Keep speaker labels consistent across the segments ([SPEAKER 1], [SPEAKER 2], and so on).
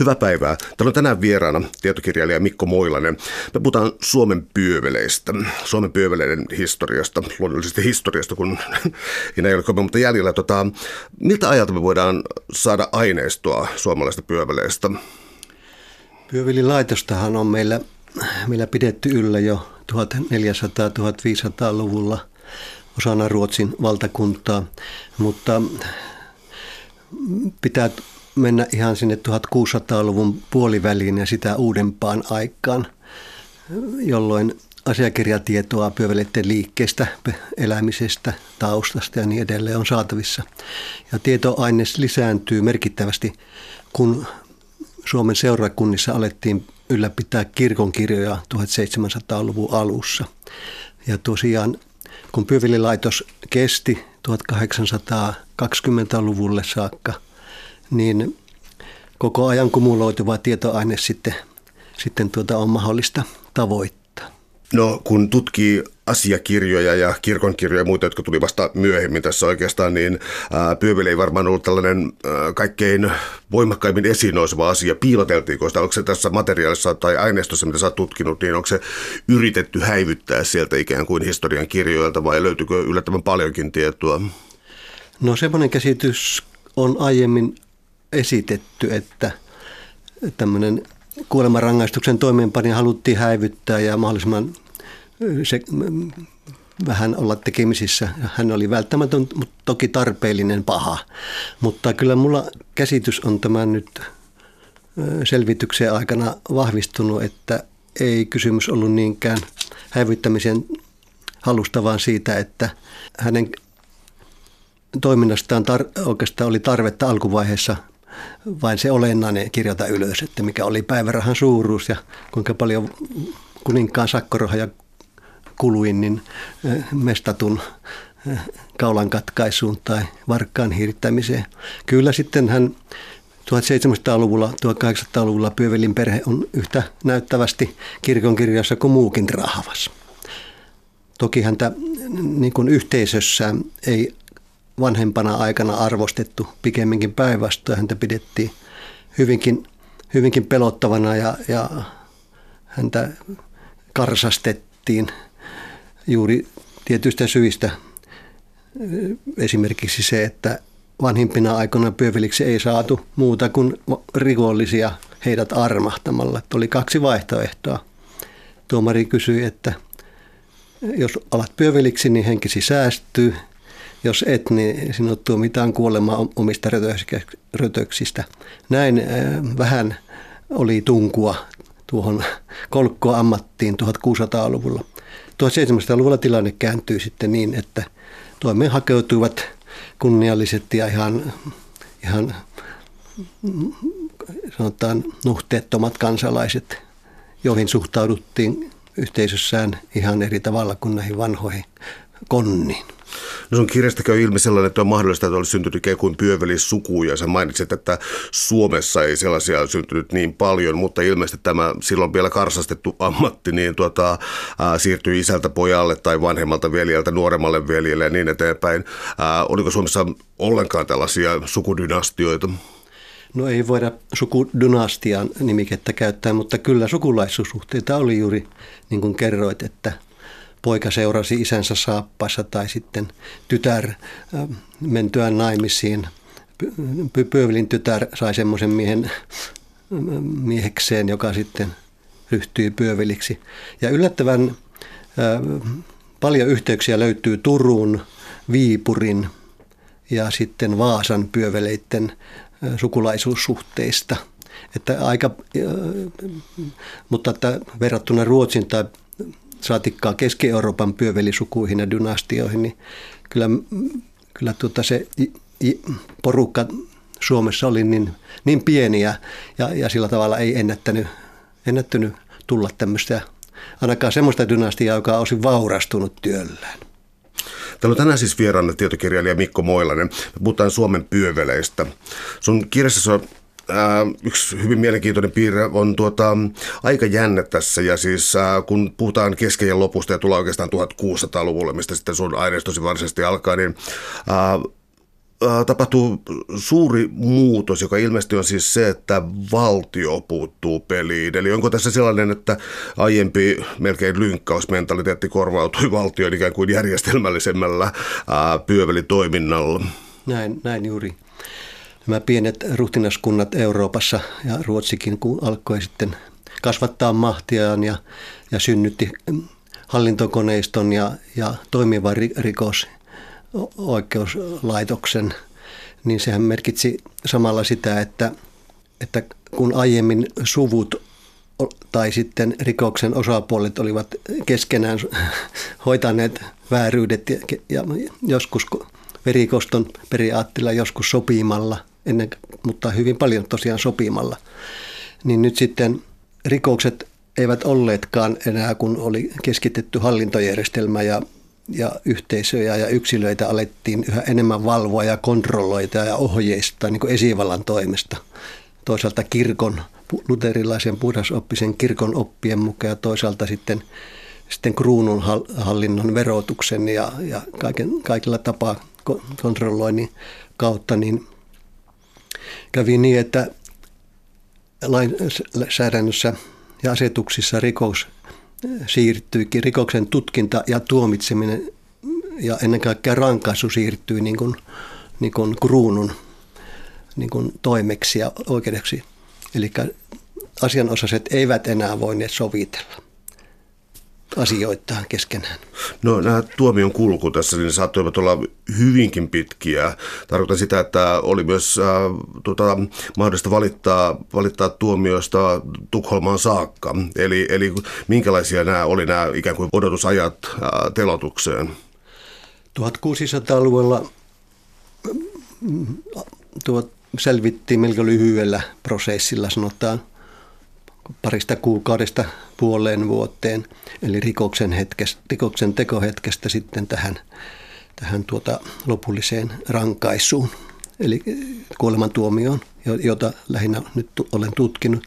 [SPEAKER 1] Hyvää päivää. Täällä on tänään vieraana tietokirjailija Mikko Moilanen. Me puhutaan Suomen pyöveleistä, Suomen pyöveleiden historiasta, luonnollisesti historiasta, kun ei ole kovin mutta jäljellä. Tota, miltä ajalta me voidaan saada aineistoa suomalaisista pyöveleistä?
[SPEAKER 2] Pyövelilaitostahan on meillä, meillä pidetty yllä jo 1400-1500-luvulla osana Ruotsin valtakuntaa, mutta pitää mennä ihan sinne 1600-luvun puoliväliin ja sitä uudempaan aikaan, jolloin asiakirjatietoa pyöveleiden liikkeestä, elämisestä, taustasta ja niin edelleen on saatavissa. Ja tietoaines lisääntyy merkittävästi, kun Suomen seurakunnissa alettiin ylläpitää kirkonkirjoja 1700-luvun alussa. Ja tosiaan, kun pyövelilaitos kesti 1820-luvulle saakka, niin koko ajan kumuloituva tietoaine sitten, sitten tuota on mahdollista tavoittaa.
[SPEAKER 1] No kun tutkii asiakirjoja ja kirkonkirjoja ja muita, jotka tuli vasta myöhemmin tässä oikeastaan, niin pyöveli ei varmaan ollut tällainen ää, kaikkein voimakkaimmin esiin nouseva asia. Piiloteltiinko sitä? Onko se tässä materiaalissa tai aineistossa, mitä sä oot tutkinut, niin onko se yritetty häivyttää sieltä ikään kuin historian kirjoilta vai löytyykö yllättävän paljonkin tietoa?
[SPEAKER 2] No semmoinen käsitys on aiemmin esitetty, että tämmöinen kuolemanrangaistuksen toimeenpanija haluttiin häivyttää ja mahdollisimman se, vähän olla tekemisissä. Hän oli välttämätön, mutta toki tarpeellinen paha. Mutta kyllä mulla käsitys on tämän nyt selvityksen aikana vahvistunut, että ei kysymys ollut niinkään häivyttämisen halusta, vaan siitä, että hänen toiminnastaan tar- oikeastaan oli tarvetta alkuvaiheessa vain se olennainen kirjata ylös, että mikä oli päivärahan suuruus ja kuinka paljon kuninkaan sakkorohaja kuluin niin mestatun kaulan katkaisuun tai varkkaan hiirittämiseen. Kyllä sitten hän 1700-luvulla, 1800-luvulla Pyövelin perhe on yhtä näyttävästi kirkonkirjassa kuin muukin rahvas. Toki häntä niin kuin yhteisössä ei vanhempana aikana arvostettu, pikemminkin päinvastoin häntä pidettiin hyvinkin, hyvinkin pelottavana ja, ja häntä karsastettiin juuri tietyistä syistä. Esimerkiksi se, että vanhimpina aikoina pyöveliksi ei saatu muuta kuin rikollisia heidät armahtamalla. Oli kaksi vaihtoehtoa. Tuomari kysyi, että jos alat pyöveliksi, niin henkisi säästyy – jos et, niin sinut tuomitaan kuolemaan omista rötöksistä. Näin äh, vähän oli tunkua tuohon kolkkoammattiin 1600-luvulla. 1700-luvulla tilanne kääntyi sitten niin, että toimeen hakeutuivat kunnialliset ja ihan, ihan sanotaan nuhteettomat kansalaiset, joihin suhtauduttiin yhteisössään ihan eri tavalla kuin näihin vanhoihin konniin.
[SPEAKER 1] No sun kirjasta käy ilmi sellainen, että on mahdollista, että olisi syntynyt ikään kuin pyövelissuku, ja sä mainitsit, että Suomessa ei sellaisia syntynyt niin paljon, mutta ilmeisesti tämä silloin vielä karsastettu ammatti niin tuota, ää, siirtyi isältä pojalle tai vanhemmalta veljeltä nuoremmalle veljelle ja niin eteenpäin. Ää, oliko Suomessa ollenkaan tällaisia sukudynastioita?
[SPEAKER 2] No ei voida sukudynastian nimikettä käyttää, mutta kyllä sukulaisuussuhteita oli juuri niin kuin kerroit, että – poika seurasi isänsä saappassa tai sitten tytär mentyään naimisiin. Pöövelin tytär sai semmoisen miehen miehekseen, joka sitten ryhtyi pyöveliksi. Ja yllättävän paljon yhteyksiä löytyy Turun, Viipurin ja sitten Vaasan pyöveleiden sukulaisuussuhteista. Että aika, mutta että verrattuna Ruotsin tai saatikkaa Keski-Euroopan pyövelisukuihin ja dynastioihin, niin kyllä, kyllä tuota se porukka Suomessa oli niin, niin pieniä ja, ja sillä tavalla ei ennättänyt, ennättänyt tulla tämmöistä, ainakaan semmoista dynastiaa, joka olisi vaurastunut työllään.
[SPEAKER 1] Täällä on tänään siis vieraana tietokirjailija Mikko Moilanen. Me puhutaan Suomen pyöveleistä. Sun kirjassa on Äh, yksi hyvin mielenkiintoinen piirre on tuota, aika jännä tässä ja siis äh, kun puhutaan keskejen lopusta ja tulee oikeastaan 1600-luvulle, mistä sitten sun aineistosi varsinaisesti alkaa, niin äh, tapahtuu suuri muutos, joka ilmeisesti on siis se, että valtio puuttuu peliin. Eli onko tässä sellainen, että aiempi melkein lynkkausmentaliteetti korvautui valtion ikään kuin järjestelmällisemmällä pyövelitoiminnalla?
[SPEAKER 2] Näin, näin juuri. Nämä pienet ruhtinaskunnat Euroopassa ja Ruotsikin, kun alkoi sitten kasvattaa mahtiaan ja, ja synnytti hallintokoneiston ja, ja toimivan rikos oikeuslaitoksen, niin sehän merkitsi samalla sitä, että, että kun aiemmin suvut tai sitten rikoksen osapuolet olivat keskenään hoitaneet vääryydet ja, ja joskus verikoston periaatteella, joskus sopimalla, ennen, mutta hyvin paljon tosiaan sopimalla, niin nyt sitten rikokset eivät olleetkaan enää, kun oli keskitetty hallintojärjestelmä ja ja yhteisöjä ja yksilöitä alettiin yhä enemmän valvoa ja kontrolloida ja ohjeistaa niin kuin esivallan toimesta. Toisaalta kirkon, luterilaisen puhdasoppisen kirkon oppien mukaan ja toisaalta sitten, sitten kruunun hallinnon verotuksen ja, ja kaiken, kaikilla tapaa kontrolloinnin kautta, niin kävi niin, että lainsäädännössä ja asetuksissa rikos siirtyikin rikoksen tutkinta ja tuomitseminen ja ennen kaikkea rankaisu siirtyi niin kuin, niin kuin kruunun niin kuin toimeksi ja oikeudeksi. Eli asianosaiset eivät enää voineet sovitella asioittaan keskenään.
[SPEAKER 1] No nämä tuomion kulku tässä niin saattoivat olla hyvinkin pitkiä. Tarkoitan sitä, että oli myös äh, tuota, mahdollista valittaa, valittaa tuomioista Tukholmaan saakka. Eli, eli minkälaisia nämä oli nämä ikään kuin odotusajat äh, telotukseen?
[SPEAKER 2] 1600-luvulla tuot selvittiin melko lyhyellä prosessilla, sanotaan – parista kuukaudesta puoleen vuoteen, eli rikoksen, hetkestä, rikoksen tekohetkestä sitten tähän, tähän tuota lopulliseen rankaisuun, eli kuolemantuomioon, jota lähinnä nyt olen tutkinut.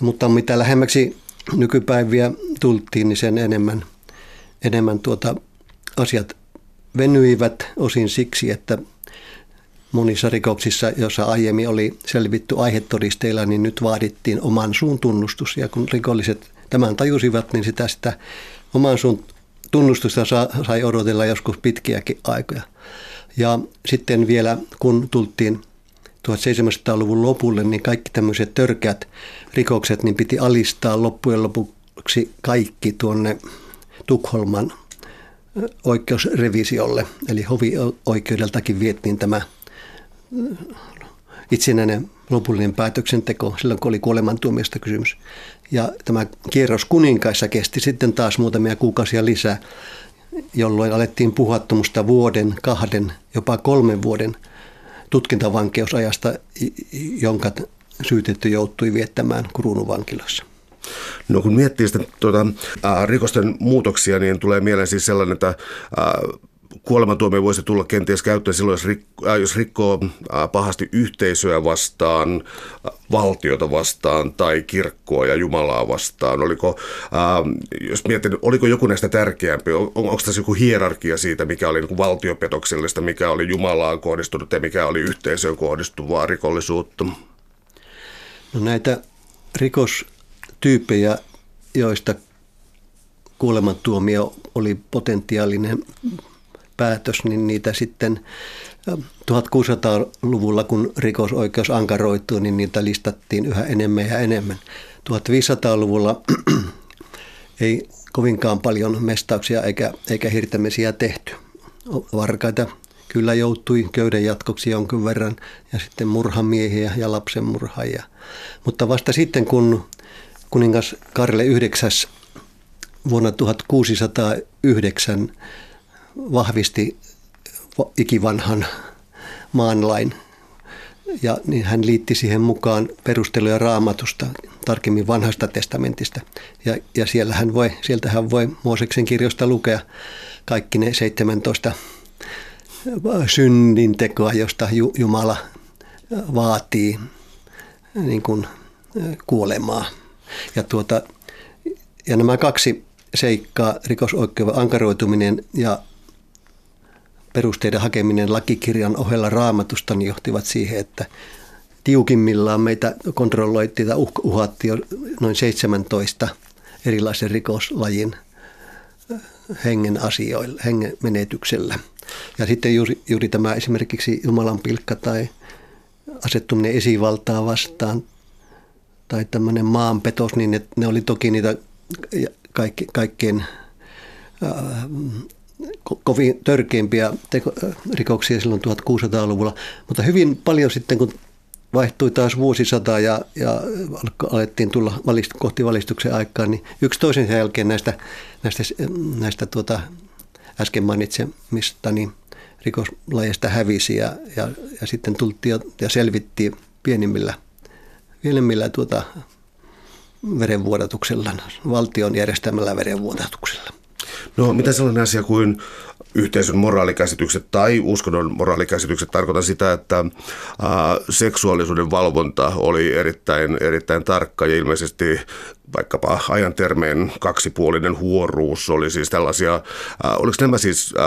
[SPEAKER 2] Mutta mitä lähemmäksi nykypäiviä tultiin, niin sen enemmän, enemmän tuota asiat venyivät osin siksi, että monissa rikoksissa, joissa aiemmin oli selvitty aihetodisteilla, niin nyt vaadittiin oman suun tunnustus. Ja kun rikolliset tämän tajusivat, niin sitä, sitä oman suun tunnustusta sai odotella joskus pitkiäkin aikoja. Ja sitten vielä kun tultiin 1700-luvun lopulle, niin kaikki tämmöiset törkeät rikokset niin piti alistaa loppujen lopuksi kaikki tuonne Tukholman oikeusrevisiolle. Eli hovioikeudeltakin viettiin tämä itsenäinen lopullinen päätöksenteko silloin, kun oli kuolemantuomiosta kysymys. Ja tämä kierros kuninkaissa kesti sitten taas muutamia kuukausia lisää, jolloin alettiin puhua tuommoista vuoden, kahden, jopa kolmen vuoden tutkintavankeusajasta, jonka syytetty joutui viettämään kruununvankilossa.
[SPEAKER 1] No kun miettii sitten tuota, ää, rikosten muutoksia, niin tulee mieleen siis sellainen, että ää, kuolemantuomio voisi tulla kenties käyttöön silloin, jos, rikko, äh, jos rikkoo äh, pahasti yhteisöä vastaan, äh, valtiota vastaan tai kirkkoa ja Jumalaa vastaan. Oliko, äh, jos mietin, oliko joku näistä tärkeämpi? On, onko tässä joku hierarkia siitä, mikä oli niin valtiopetoksellista, mikä oli Jumalaan kohdistunut ja mikä oli yhteisöön kohdistuvaa rikollisuutta?
[SPEAKER 2] No näitä rikostyyppejä, joista kuolemantuomio oli potentiaalinen päätös, niin niitä sitten 1600-luvulla, kun rikosoikeus ankaroitui, niin niitä listattiin yhä enemmän ja enemmän. 1500-luvulla ei kovinkaan paljon mestauksia eikä, eikä hirtämisiä tehty. Varkaita kyllä joutui köyden jatkoksi jonkun verran ja sitten murhamiehiä ja lapsenmurhaajia. Mutta vasta sitten, kun kuningas Karle IX vuonna 1609 vahvisti ikivanhan maanlain. Ja niin hän liitti siihen mukaan perusteluja raamatusta, tarkemmin vanhasta testamentista. Ja, ja siellä hän voi, sieltä hän voi Mooseksen kirjoista lukea kaikki ne 17 synnintekoa, josta Jumala vaatii niin kuin kuolemaa. Ja, tuota, ja nämä kaksi seikkaa, rikosoikeuden ankaroituminen ja perusteiden hakeminen lakikirjan ohella raamatusta niin johtivat siihen, että tiukimmillaan meitä kontrolloitiin tai uhattiin jo noin 17 erilaisen rikoslajin hengen asioilla, hengen menetyksellä. Ja sitten juuri, juuri tämä esimerkiksi Jumalan pilkka tai asettuminen esivaltaa vastaan tai tämmöinen maanpetos, niin ne, ne oli toki niitä kaikki, kaikkein äh, kovin törkeimpiä teko, rikoksia silloin 1600-luvulla, mutta hyvin paljon sitten kun vaihtui taas vuosisata ja, ja alettiin tulla valist, kohti valistuksen aikaa, niin yksi toisen jälkeen näistä, näistä, näistä tuota, äsken mainitsemista niin rikoslajeista hävisi ja, ja, ja sitten tultiin ja, selvittiin pienimmillä, pienimmillä tuota, verenvuodatuksella, valtion järjestämällä verenvuodatuksella.
[SPEAKER 1] No mitä sellainen asia kuin yhteisön moraalikäsitykset tai uskonnon moraalikäsitykset tarkoitan sitä, että ä, seksuaalisuuden valvonta oli erittäin, erittäin tarkka ja ilmeisesti vaikkapa ajan termeen kaksipuolinen huoruus oli siis tällaisia, ä, oliko nämä siis ä,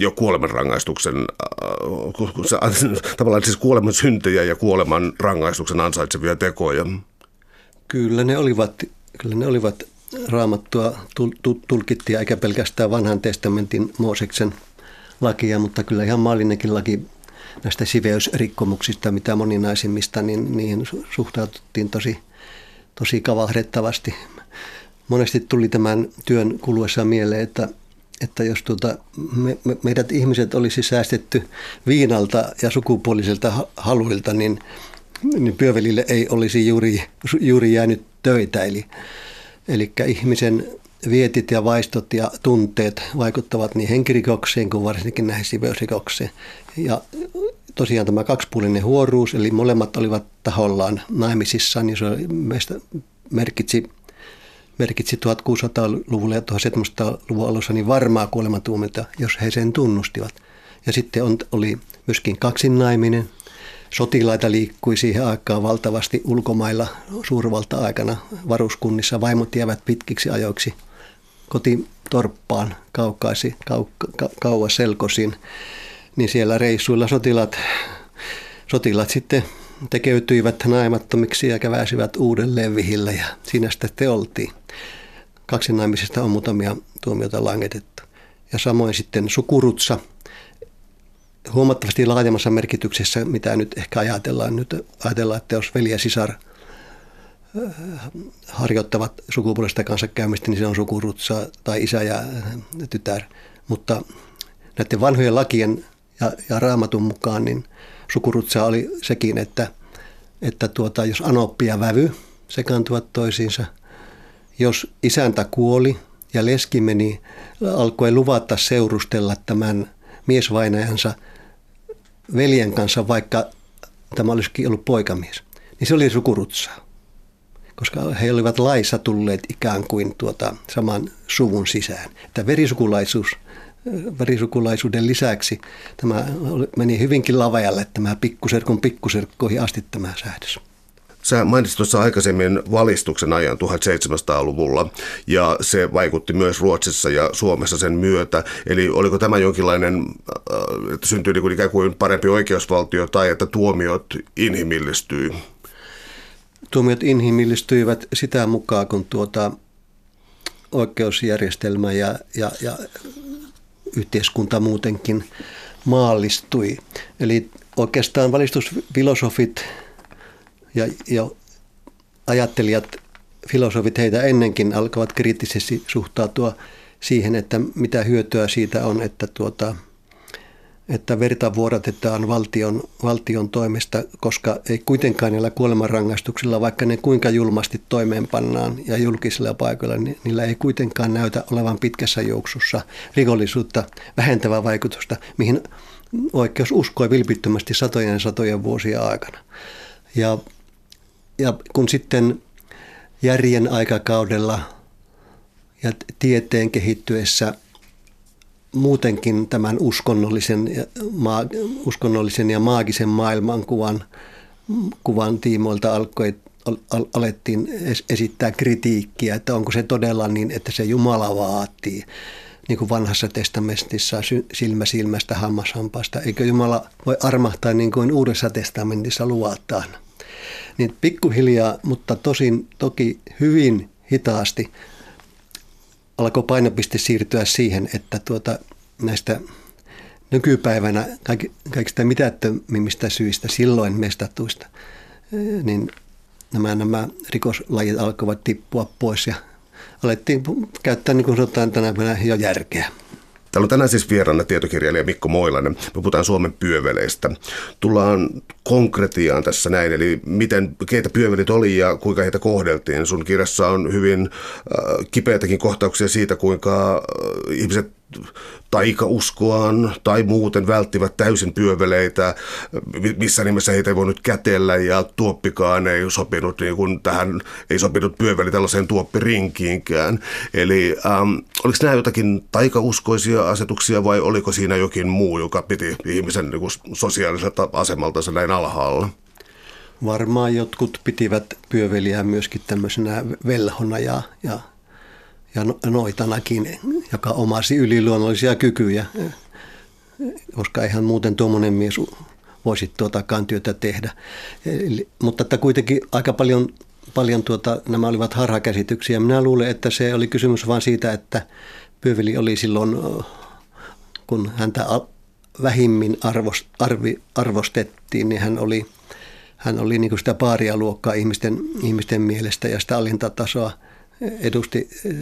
[SPEAKER 1] jo kuolemanrangaistuksen, äh, tavallaan siis kuoleman syntejä ja kuoleman rangaistuksen ansaitsevia tekoja?
[SPEAKER 2] Kyllä ne olivat, kyllä ne olivat raamattua tulkittiin, eikä pelkästään vanhan testamentin Mooseksen lakia, mutta kyllä ihan maallinenkin laki näistä siveysrikkomuksista, mitä moninaisimmista, niin niihin suhtaututtiin tosi, tosi kavahdettavasti. Monesti tuli tämän työn kuluessa mieleen, että, että jos tuota, me, me, meidät ihmiset olisi säästetty viinalta ja sukupuoliselta haluilta, niin, niin pyövelille ei olisi juuri, juuri jäänyt töitä. Eli Eli ihmisen vietit ja vaistot ja tunteet vaikuttavat niin henkirikokseen kuin varsinkin näihin siveysrikokseen. Ja tosiaan tämä kaksipuolinen huoruus, eli molemmat olivat tahollaan naimisissa, niin se meistä merkitsi, merkitsi 1600-luvulla ja 1700-luvun alussa niin varmaa kuolematuomioita, jos he sen tunnustivat. Ja sitten on, oli myöskin kaksinaiminen, sotilaita liikkui siihen aikaan valtavasti ulkomailla suurvalta-aikana varuskunnissa. Vaimot jäävät pitkiksi ajoiksi kotitorppaan kaukaisi, kau, ka, kauas selkosin. Niin siellä reissuilla sotilaat, sotilaat sitten tekeytyivät naimattomiksi ja käväisivät uudelleen vihille ja siinä sitten te oltiin. Kaksinaimisesta on muutamia tuomioita langetettu. Ja samoin sitten sukurutsa – huomattavasti laajemmassa merkityksessä, mitä nyt ehkä ajatellaan. Nyt ajatellaan, että jos veli ja sisar äh, harjoittavat sukupuolista kanssakäymistä, niin se on sukurutsa tai isä ja tytär. Mutta näiden vanhojen lakien ja, ja raamatun mukaan, niin sukurutsa oli sekin, että, että tuota, jos anoppi ja vävy sekaantuvat toisiinsa, jos isäntä kuoli ja leski meni, alkoi luvata seurustella tämän miesvainajansa – veljen kanssa, vaikka tämä olisikin ollut poikamies, niin se oli sukurutsaa. Koska he olivat laissa tulleet ikään kuin tuota saman suvun sisään. Että verisukulaisuus, verisukulaisuuden lisäksi tämä meni hyvinkin lavajalle tämä pikkuserkun pikkuserkkoihin asti tämä säädös.
[SPEAKER 1] Sä mainitsit tuossa aikaisemmin valistuksen ajan 1700-luvulla ja se vaikutti myös Ruotsissa ja Suomessa sen myötä. Eli oliko tämä jonkinlainen, äh, että syntyi niin ikään kuin parempi oikeusvaltio tai että tuomiot inhimillistyi?
[SPEAKER 2] Tuomiot inhimillistyivät sitä mukaan, kun tuota oikeusjärjestelmä ja, ja, ja yhteiskunta muutenkin maallistui. Eli oikeastaan valistusfilosofit ja, ja ajattelijat, filosofit heitä ennenkin alkavat kriittisesti suhtautua siihen, että mitä hyötyä siitä on, että, tuota, että verta vuodatetaan valtion, valtion toimesta, koska ei kuitenkaan niillä kuolemanrangaistuksilla, vaikka ne kuinka julmasti toimeenpannaan ja julkisilla paikoilla, niin niillä ei kuitenkaan näytä olevan pitkässä juoksussa rikollisuutta vähentävää vaikutusta, mihin oikeus uskoi vilpittömästi satojen ja satojen vuosia aikana. Ja ja kun sitten järjen aikakaudella ja tieteen kehittyessä muutenkin tämän uskonnollisen ja, maa, uskonnollisen ja maagisen maailmankuvan kuvan tiimoilta alkoi, al, alettiin esittää kritiikkiä, että onko se todella niin, että se Jumala vaatii niin kuin vanhassa testamentissa silmä silmästä, hammas hampaasta. Eikö Jumala voi armahtaa niin kuin uudessa testamentissa luvataan? Niin pikkuhiljaa, mutta tosin toki hyvin hitaasti alkoi painopiste siirtyä siihen, että tuota, näistä nykypäivänä kaik, kaikista mitättömimmistä syistä, silloin mestatuista, niin nämä, nämä rikoslajit alkoivat tippua pois ja alettiin käyttää, niin kuin sanotaan tänä päivänä, jo järkeä.
[SPEAKER 1] Täällä on tänään siis vieraana tietokirjailija Mikko Moilanen. Me puhutaan Suomen pyöveleistä. Tullaan konkretiaan tässä näin, eli miten, keitä pyövelit oli ja kuinka heitä kohdeltiin. Sun kirjassa on hyvin äh, kipeitäkin kohtauksia siitä, kuinka äh, ihmiset taikauskoaan tai muuten välttivät täysin pyöveleitä, missä nimessä heitä ei voinut kätellä ja tuoppikaan ei sopinut niin kuin tähän, ei sopinut pyöveli tällaiseen tuoppirinkiinkään. Eli ähm, oliko nämä jotakin taikauskoisia asetuksia vai oliko siinä jokin muu, joka piti ihmisen niin kuin sosiaaliselta asemalta näin alhaalla?
[SPEAKER 2] Varmaan jotkut pitivät pyöveliä myöskin tämmöisenä velhona ja, ja ja no, noitanakin, joka omasi yliluonnollisia kykyjä, koska eihän muuten tuommoinen mies voisi tuotakaan työtä tehdä. Eli, mutta että kuitenkin aika paljon, paljon tuota, nämä olivat harhakäsityksiä. Minä luulen, että se oli kysymys vain siitä, että Pyöveli oli silloin, kun häntä vähimmin arvost, arvi, arvostettiin, niin hän oli, hän oli niin sitä luokkaa ihmisten, ihmisten mielestä ja sitä alinta tasoa – edusti eh,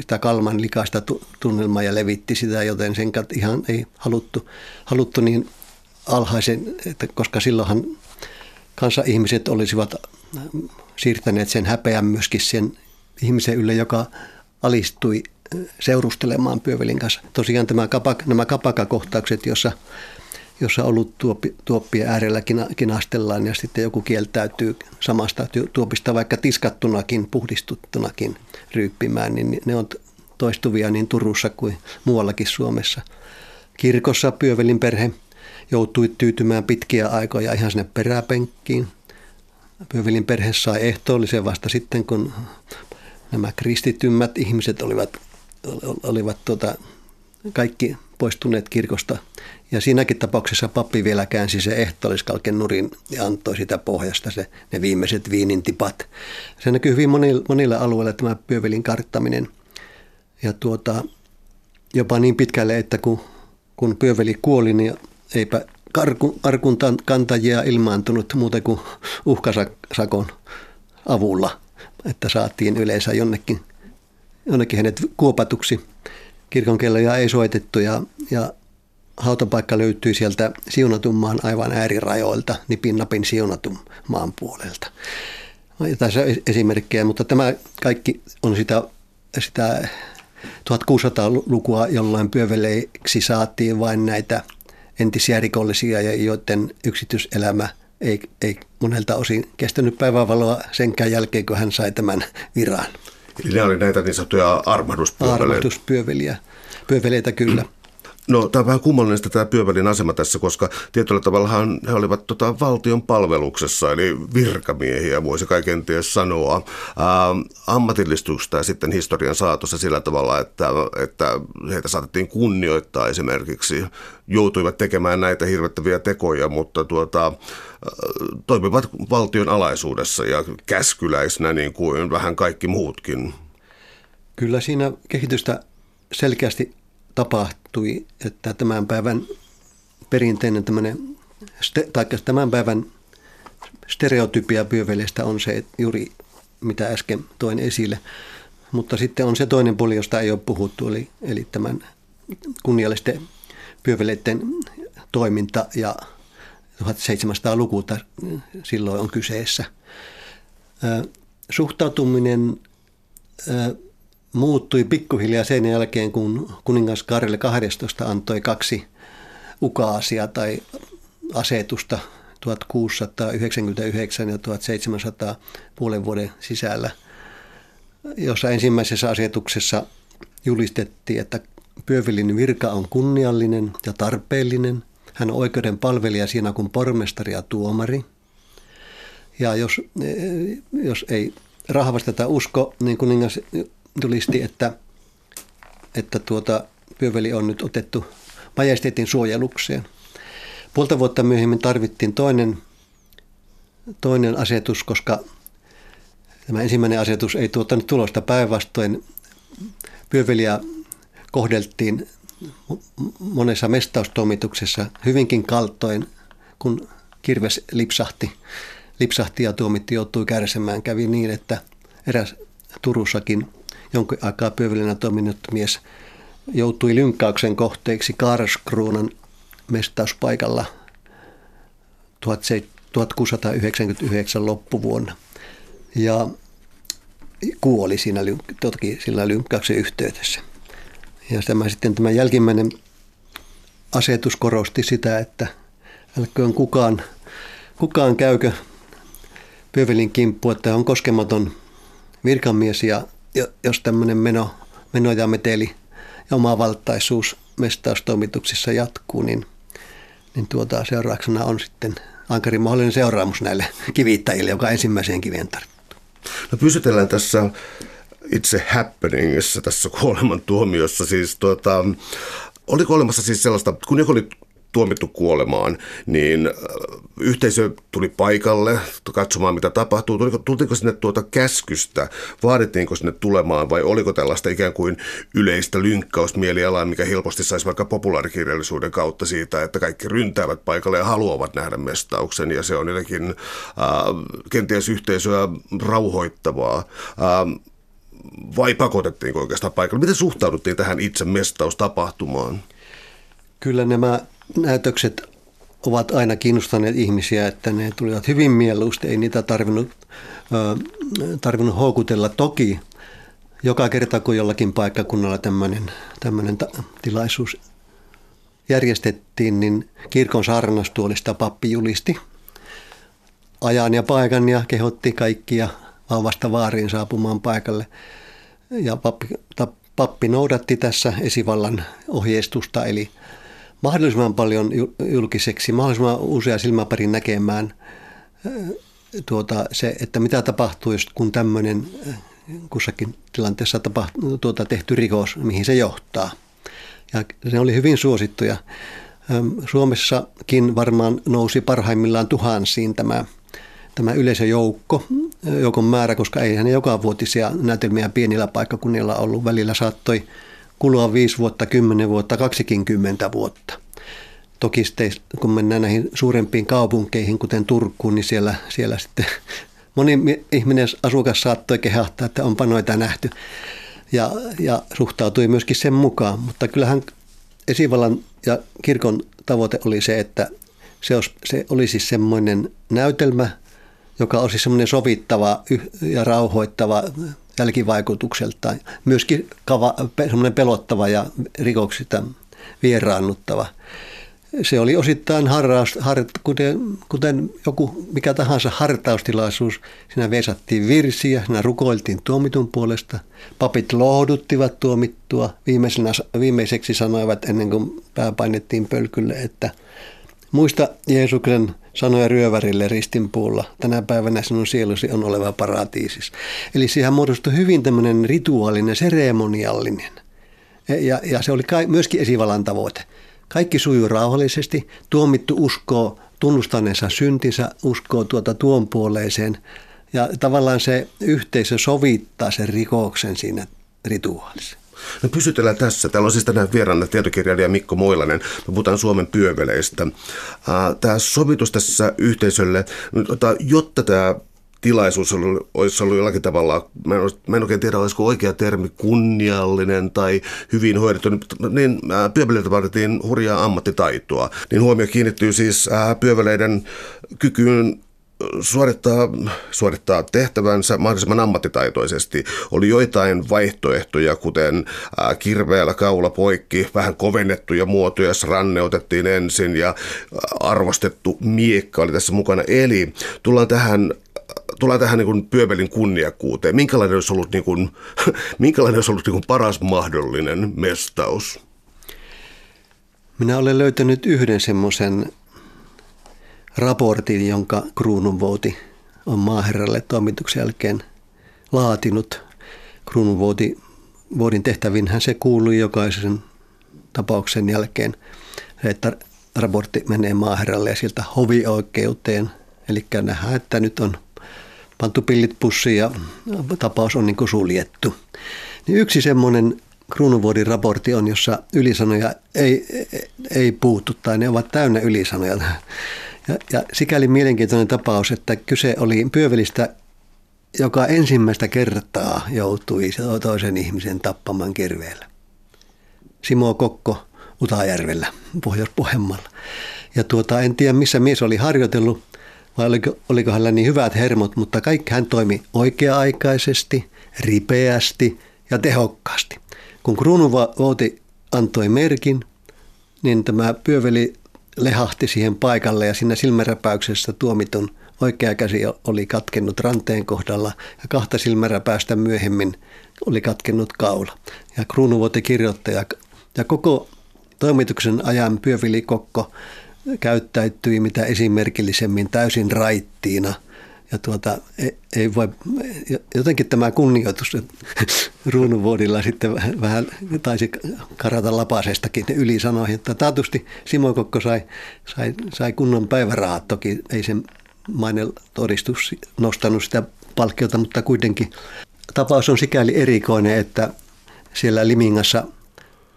[SPEAKER 2] sitä Kalman likaista tunnelmaa ja levitti sitä, joten sen ihan ei haluttu, haluttu niin alhaisen, että koska silloinhan kanssa ihmiset olisivat siirtäneet sen häpeän myöskin sen ihmisen ylle, joka alistui eh, seurustelemaan pyövelin kanssa. Tosiaan tämä kapak, nämä kapakakohtaukset, jossa jossa ollut tuoppi, tuoppien äärellä kinastellaan ja sitten joku kieltäytyy samasta tuopista vaikka tiskattunakin, puhdistuttunakin ryyppimään, niin ne on toistuvia niin Turussa kuin muuallakin Suomessa. Kirkossa Pyövelin perhe joutui tyytymään pitkiä aikoja ihan sinne peräpenkkiin. Pyövelin perhe sai ehtoollisen vasta sitten, kun nämä kristitymmät ihmiset olivat, olivat tuota, kaikki poistuneet kirkosta. Ja siinäkin tapauksessa pappi vielä käänsi se ehtoolliskalken nurin ja antoi sitä pohjasta se, ne viimeiset viinin tipat. Se näkyy hyvin monilla, monilla alueilla tämä pyövelin karttaminen. Ja tuota, jopa niin pitkälle, että kun, kun pyöveli kuoli, niin eipä karku, arkun kantajia ilmaantunut muuta kuin uhkasakon avulla, että saatiin yleensä jonnekin, jonnekin hänet kuopatuksi kirkonkelloja ei soitettu ja, ja hautapaikka löytyi sieltä siunatun maan aivan äärirajoilta, nipin napin siunatun maan puolelta. Tässä esimerkkejä, mutta tämä kaikki on sitä, sitä 1600-lukua, jolloin pyöveleiksi saatiin vain näitä entisiä rikollisia, joiden yksityiselämä ei, ei monelta osin kestänyt päivävaloa senkään jälkeen, kun hän sai tämän viran.
[SPEAKER 1] Eli ne oli näitä niin sanottuja armahduspyöveleitä.
[SPEAKER 2] Armahduspyöveliä. Pyöveleitä kyllä.
[SPEAKER 1] No tämä on vähän kummallinen tämä pyövälin asema tässä, koska tietyllä tavalla he olivat tota, valtion palveluksessa, eli virkamiehiä voisi kaiken ties sanoa. Ammatillistusta ja sitten historian saatossa sillä tavalla, että, että heitä saatettiin kunnioittaa esimerkiksi. Joutuivat tekemään näitä hirvettäviä tekoja, mutta tuota, toimivat valtion alaisuudessa ja käskyläisenä niin kuin vähän kaikki muutkin.
[SPEAKER 2] Kyllä siinä kehitystä selkeästi tapahtui, että tämän päivän perinteinen tämmöinen, tai tämän päivän stereotypia pyöveleistä on se että juuri, mitä äsken toin esille. Mutta sitten on se toinen puoli, josta ei ole puhuttu, eli, eli tämän kunniallisten pyöveleiden toiminta ja 1700-luku silloin on kyseessä. Suhtautuminen muuttui pikkuhiljaa sen jälkeen, kun kuningas Karle 12 antoi kaksi ukaasia tai asetusta 1699 ja 1700 puolen vuoden sisällä, jossa ensimmäisessä asetuksessa julistettiin, että Pyövelin virka on kunniallinen ja tarpeellinen. Hän on oikeuden palvelija siinä kuin pormestari ja tuomari. Ja jos, jos ei rahvasteta usko, niin kuningas julisti, että että tuota, pyöveli on nyt otettu majesteetin suojelukseen. Puolta vuotta myöhemmin tarvittiin toinen, toinen asetus, koska tämä ensimmäinen asetus ei tuottanut tulosta päinvastoin. Pyöveliä kohdeltiin monessa mestaustoimituksessa hyvinkin kaltoin, kun kirves lipsahti, lipsahti ja tuomitti joutui kärsimään. Kävi niin, että eräs Turussakin jonkin aikaa pyövelinä toiminut mies joutui lynkkauksen kohteeksi Karskruunan mestauspaikalla 1699 loppuvuonna. Ja kuoli siinä toki sillä lynkkauksen yhteydessä. Ja tämä sitten tämä jälkimmäinen asetus korosti sitä, että älköön kukaan, kukaan käykö Pövelin kimppu, että on koskematon virkamies ja jos tämmöinen meno, meno ja meteli ja oma valtaisuus mestaustoimituksissa jatkuu, niin, niin tuota, seurauksena on sitten ankarin mahdollinen seuraamus näille kivittäjille, joka ensimmäiseen kiveen tarttuu.
[SPEAKER 1] No pysytellään tässä itse happeningissa tässä kuolemantuomiossa. Siis tuota, oliko olemassa siis sellaista, kun joku oli tuomittu kuolemaan, niin äh, yhteisö tuli paikalle katsomaan, mitä tapahtuu. Tuliko, tultiko sinne tuota käskystä, vaadittiinko sinne tulemaan vai oliko tällaista ikään kuin yleistä lynkkausmielialaa, mikä helposti saisi vaikka populaarikirjallisuuden kautta siitä, että kaikki ryntäävät paikalle ja haluavat nähdä mestauksen ja se on jotenkin äh, kenties yhteisöä rauhoittavaa. Äh, vai pakotettiinko oikeastaan paikalle? Miten suhtauduttiin tähän itse mestaustapahtumaan?
[SPEAKER 2] Kyllä nämä näytökset ovat aina kiinnostaneet ihmisiä, että ne tulivat hyvin mieluusti. Ei niitä tarvinnut, tarvinnut houkutella. Toki joka kerta, kun jollakin paikkakunnalla tämmöinen, tämmöinen tilaisuus järjestettiin, niin kirkon saarnastuolista pappi julisti ajan ja paikan ja kehotti kaikkia vauvasta vaariin saapumaan paikalle. Ja pappi, pappi noudatti tässä esivallan ohjeistusta, eli mahdollisimman paljon julkiseksi, mahdollisimman usea silmäparin näkemään tuota, se, että mitä tapahtuu, jos kun tämmöinen kussakin tilanteessa tapahtuu, tuota, tehty rikos, mihin se johtaa. Ja se oli hyvin suosittuja. Suomessakin varmaan nousi parhaimmillaan tuhansiin tämä, tämä yleisöjoukko, joukon määrä, koska eihän ne joka vuotisia näytelmiä pienillä paikkakunnilla ollut. Välillä saattoi kulua viisi vuotta, kymmenen vuotta, kaksikymmentä vuotta. Toki sitten, kun mennään näihin suurempiin kaupunkeihin, kuten Turkuun, niin siellä, siellä sitten moni ihminen asukas saattoi kehahtaa, että onpa noita nähty. Ja, ja suhtautui myöskin sen mukaan. Mutta kyllähän esivallan ja kirkon tavoite oli se, että se olisi, se olisi semmoinen näytelmä, joka olisi semmoinen sovittava ja rauhoittava jälkivaikutukselta. Myöskin kava, semmoinen pelottava ja rikoksista vieraannuttava. Se oli osittain harraus, har, kuten, kuten joku mikä tahansa hartaustilaisuus. Siinä veisattiin virsiä, siinä rukoiltiin tuomitun puolesta. Papit lohduttivat tuomittua. Viimeisenä, viimeiseksi sanoivat ennen kuin pää painettiin pölkylle, että muista Jeesuksen sanoja ryövärille ristinpuulla, tänä päivänä sinun sielusi on oleva paratiisis. Eli siihen muodostui hyvin tämmöinen rituaalinen, seremoniallinen. E, ja, ja se oli myöskin esivalan tavoite. Kaikki sujuu rauhallisesti, tuomittu uskoo tunnustaneensa syntinsä, uskoo tuota tuon puoleiseen. Ja tavallaan se yhteisö sovittaa sen rikoksen siinä rituaalissa.
[SPEAKER 1] No pysytellään tässä. Täällä on siis tänään vieraana tietokirjailija Mikko Moilanen. Me puhutaan Suomen pyöveleistä. Tämä sovitus tässä yhteisölle, jotta tämä tilaisuus olisi ollut jollakin tavalla, mä en, oikein tiedä, olisiko oikea termi, kunniallinen tai hyvin hoidettu, niin pyöveleiltä vaadittiin hurjaa ammattitaitoa. Niin huomio kiinnittyy siis pyöveleiden kykyyn suorittaa, suorittaa tehtävänsä mahdollisimman ammattitaitoisesti. Oli joitain vaihtoehtoja, kuten kirveellä kaula poikki, vähän kovennettuja muotoja, ranne otettiin ensin ja arvostettu miekka oli tässä mukana. Eli tullaan tähän tullaan tähän niin pyövelin kunniakkuuteen. Minkälainen olisi ollut, niin kuin, minkälainen olisi ollut niin kuin paras mahdollinen mestaus?
[SPEAKER 2] Minä olen löytänyt yhden semmoisen raportin, jonka kruununvouti on maaherralle toimituksen jälkeen laatinut. Kruununvouti vuodin tehtävinhän se kuului jokaisen tapauksen jälkeen, että raportti menee maaherralle ja sieltä hovioikeuteen. Eli nähdään, että nyt on pantu pillit pussiin ja tapaus on niin kuin suljettu. Niin yksi semmoinen kruunuvuodin raportti on, jossa ylisanoja ei, ei puuttu tai ne ovat täynnä ylisanoja. Ja, ja sikäli mielenkiintoinen tapaus, että kyse oli pyövelistä, joka ensimmäistä kertaa joutui toisen ihmisen tappamaan kirveellä. Simo Kokko Utajärvellä, Pohjois-Pohjanmaalla. Ja tuota, en tiedä, missä mies oli harjoitellut, vai oliko, oliko hänellä niin hyvät hermot, mutta kaikki hän toimi oikea-aikaisesti, ripeästi ja tehokkaasti. Kun kruunuvouti antoi merkin, niin tämä pyöveli lehahti siihen paikalle ja siinä silmäräpäyksessä tuomitun oikea käsi oli katkennut ranteen kohdalla ja kahta silmäräpäästä myöhemmin oli katkennut kaula. Ja kruunuvuoti kirjoittaja ja koko toimituksen ajan pyöveli Kokko käyttäytyi mitä esimerkillisemmin täysin raittiina – ja tuota, ei, ei voi, jotenkin tämä kunnioitus ruunuvuodilla sitten vähän taisi karata lapasestakin yli sanoihin, että taatusti Simo Kokko sai, sai, sai kunnon päivärahat, toki ei sen mainen todistus nostanut sitä palkkiota, mutta kuitenkin tapaus on sikäli erikoinen, että siellä Limingassa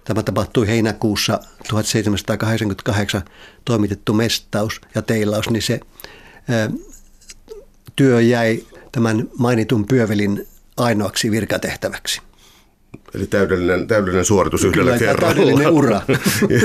[SPEAKER 2] Tämä tapahtui heinäkuussa 1788 toimitettu mestaus ja teilaus, niin se työ jäi tämän mainitun pyövelin ainoaksi virkatehtäväksi.
[SPEAKER 1] Eli täydellinen, täydellinen suoritus yhdellä Kyllä, kerralla.
[SPEAKER 2] täydellinen ura.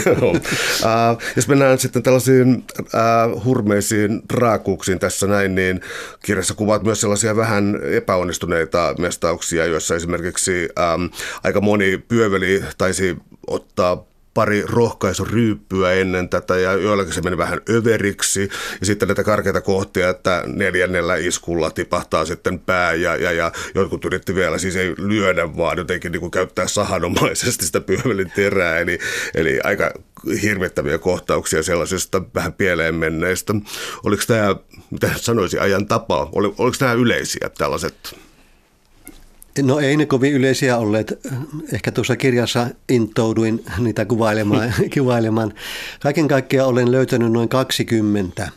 [SPEAKER 1] Joo. Uh, jos mennään sitten tällaisiin uh, hurmeisiin raakuuksiin tässä näin, niin kirjassa kuvat myös sellaisia vähän epäonnistuneita mestauksia, joissa esimerkiksi um, aika moni pyöveli taisi ottaa pari rohkaisuryyppyä ennen tätä ja joillakin se meni vähän överiksi. Ja sitten näitä karkeita kohtia, että neljännellä iskulla tipahtaa sitten pää ja, ja, ja jotkut yritti vielä siis ei lyödä, vaan jotenkin niin kuin käyttää sahanomaisesti sitä pyövelin terää. Eli, eli aika hirvittäviä kohtauksia sellaisesta vähän pieleen menneistä. Oliko tämä, mitä sanoisi, ajan tapa, oliko nämä yleisiä tällaiset
[SPEAKER 2] No ei ne kovin yleisiä olleet. Ehkä tuossa kirjassa intouduin niitä kuvailemaan. kuvailemaan. Kaiken kaikkiaan olen löytänyt noin 20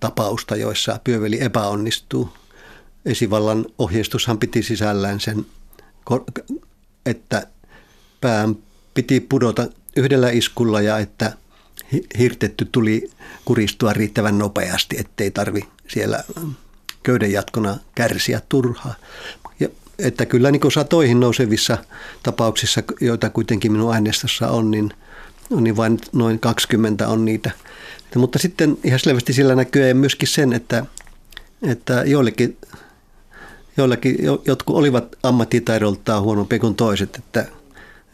[SPEAKER 2] tapausta, joissa pyöveli epäonnistuu. Esivallan ohjeistushan piti sisällään sen, että pään piti pudota yhdellä iskulla ja että hirtetty tuli kuristua riittävän nopeasti, ettei tarvi siellä köyden jatkona kärsiä turhaa. Että kyllä niin satoihin nousevissa tapauksissa, joita kuitenkin minun aineistossa on, niin, niin vain noin 20 on niitä. Mutta sitten ihan selvästi sillä näkyy myöskin sen, että, että joillekin, joillekin jotkut olivat ammattitaidoltaan huonompi kuin toiset, että,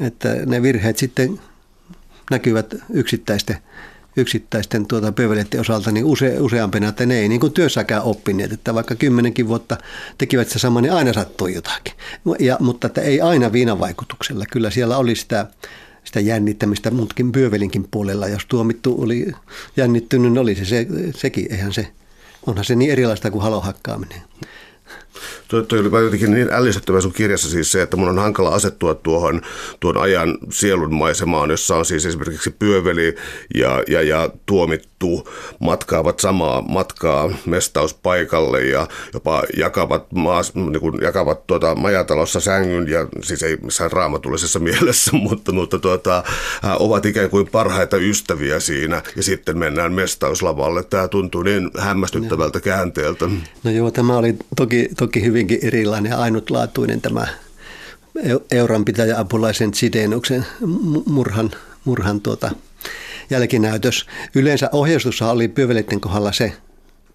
[SPEAKER 2] että ne virheet sitten näkyvät yksittäisten yksittäisten tuota pöydäleiden osalta niin use, useampina, että ne ei niin kuin työssäkään oppineet, että vaikka kymmenenkin vuotta tekivät se sama, niin aina sattui jotakin. Ja, mutta että ei aina viinavaikutuksella. Kyllä siellä oli sitä, sitä jännittämistä muutkin pyövelinkin puolella. Jos tuomittu oli jännittynyt, niin oli se, se sekin. Eihän se, onhan se niin erilaista kuin halohakkaaminen.
[SPEAKER 1] Toi, toi oli jotenkin niin ällistyttävä sun kirjassa siis se, että mun on hankala asettua tuohon tuon ajan sielun maisemaan, jossa on siis esimerkiksi pyöveli ja, ja, ja tuomittu matkaavat samaa matkaa mestauspaikalle ja jopa jakavat, maas, niin kuin jakavat tuota majatalossa sängyn ja siis ei missään raamatullisessa mielessä, mutta, mutta tuota, ovat ikään kuin parhaita ystäviä siinä ja sitten mennään mestauslavalle. Tämä tuntuu niin hämmästyttävältä käänteeltä.
[SPEAKER 2] No joo, tämä oli toki, toki hyvin hyvinkin erilainen ja ainutlaatuinen tämä Euranpitäjä apulaisen Sidenuksen murhan, murhan tuota jälkinäytös. Yleensä ohjeistussa oli pyöveleiden kohdalla se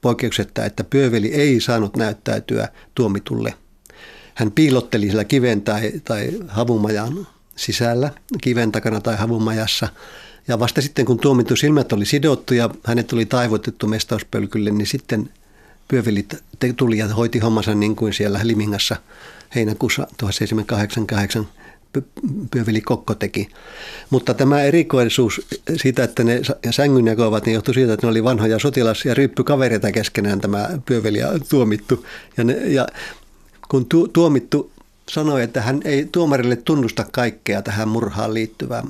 [SPEAKER 2] poikkeuksetta, että pyöveli ei saanut näyttäytyä tuomitulle. Hän piilotteli siellä kiven tai, tai havumajan sisällä, kiven takana tai havumajassa. Ja vasta sitten, kun tuomittu silmät oli sidottu ja hänet oli taivotettu mestauspölkylle, niin sitten pyövelit tuli ja hoiti hommansa niin kuin siellä Limingassa heinäkuussa 1788 pyöveli Kokko teki. Mutta tämä erikoisuus siitä, että ne sängyn jakoivat, niin johtui siitä, että ne oli vanhoja sotilas- ja ryppykavereita keskenään tämä pyöveli ja tuomittu. Ja, ne, ja kun tu, tuomittu sanoi, että hän ei tuomarille tunnusta kaikkea tähän murhaan liittyvää,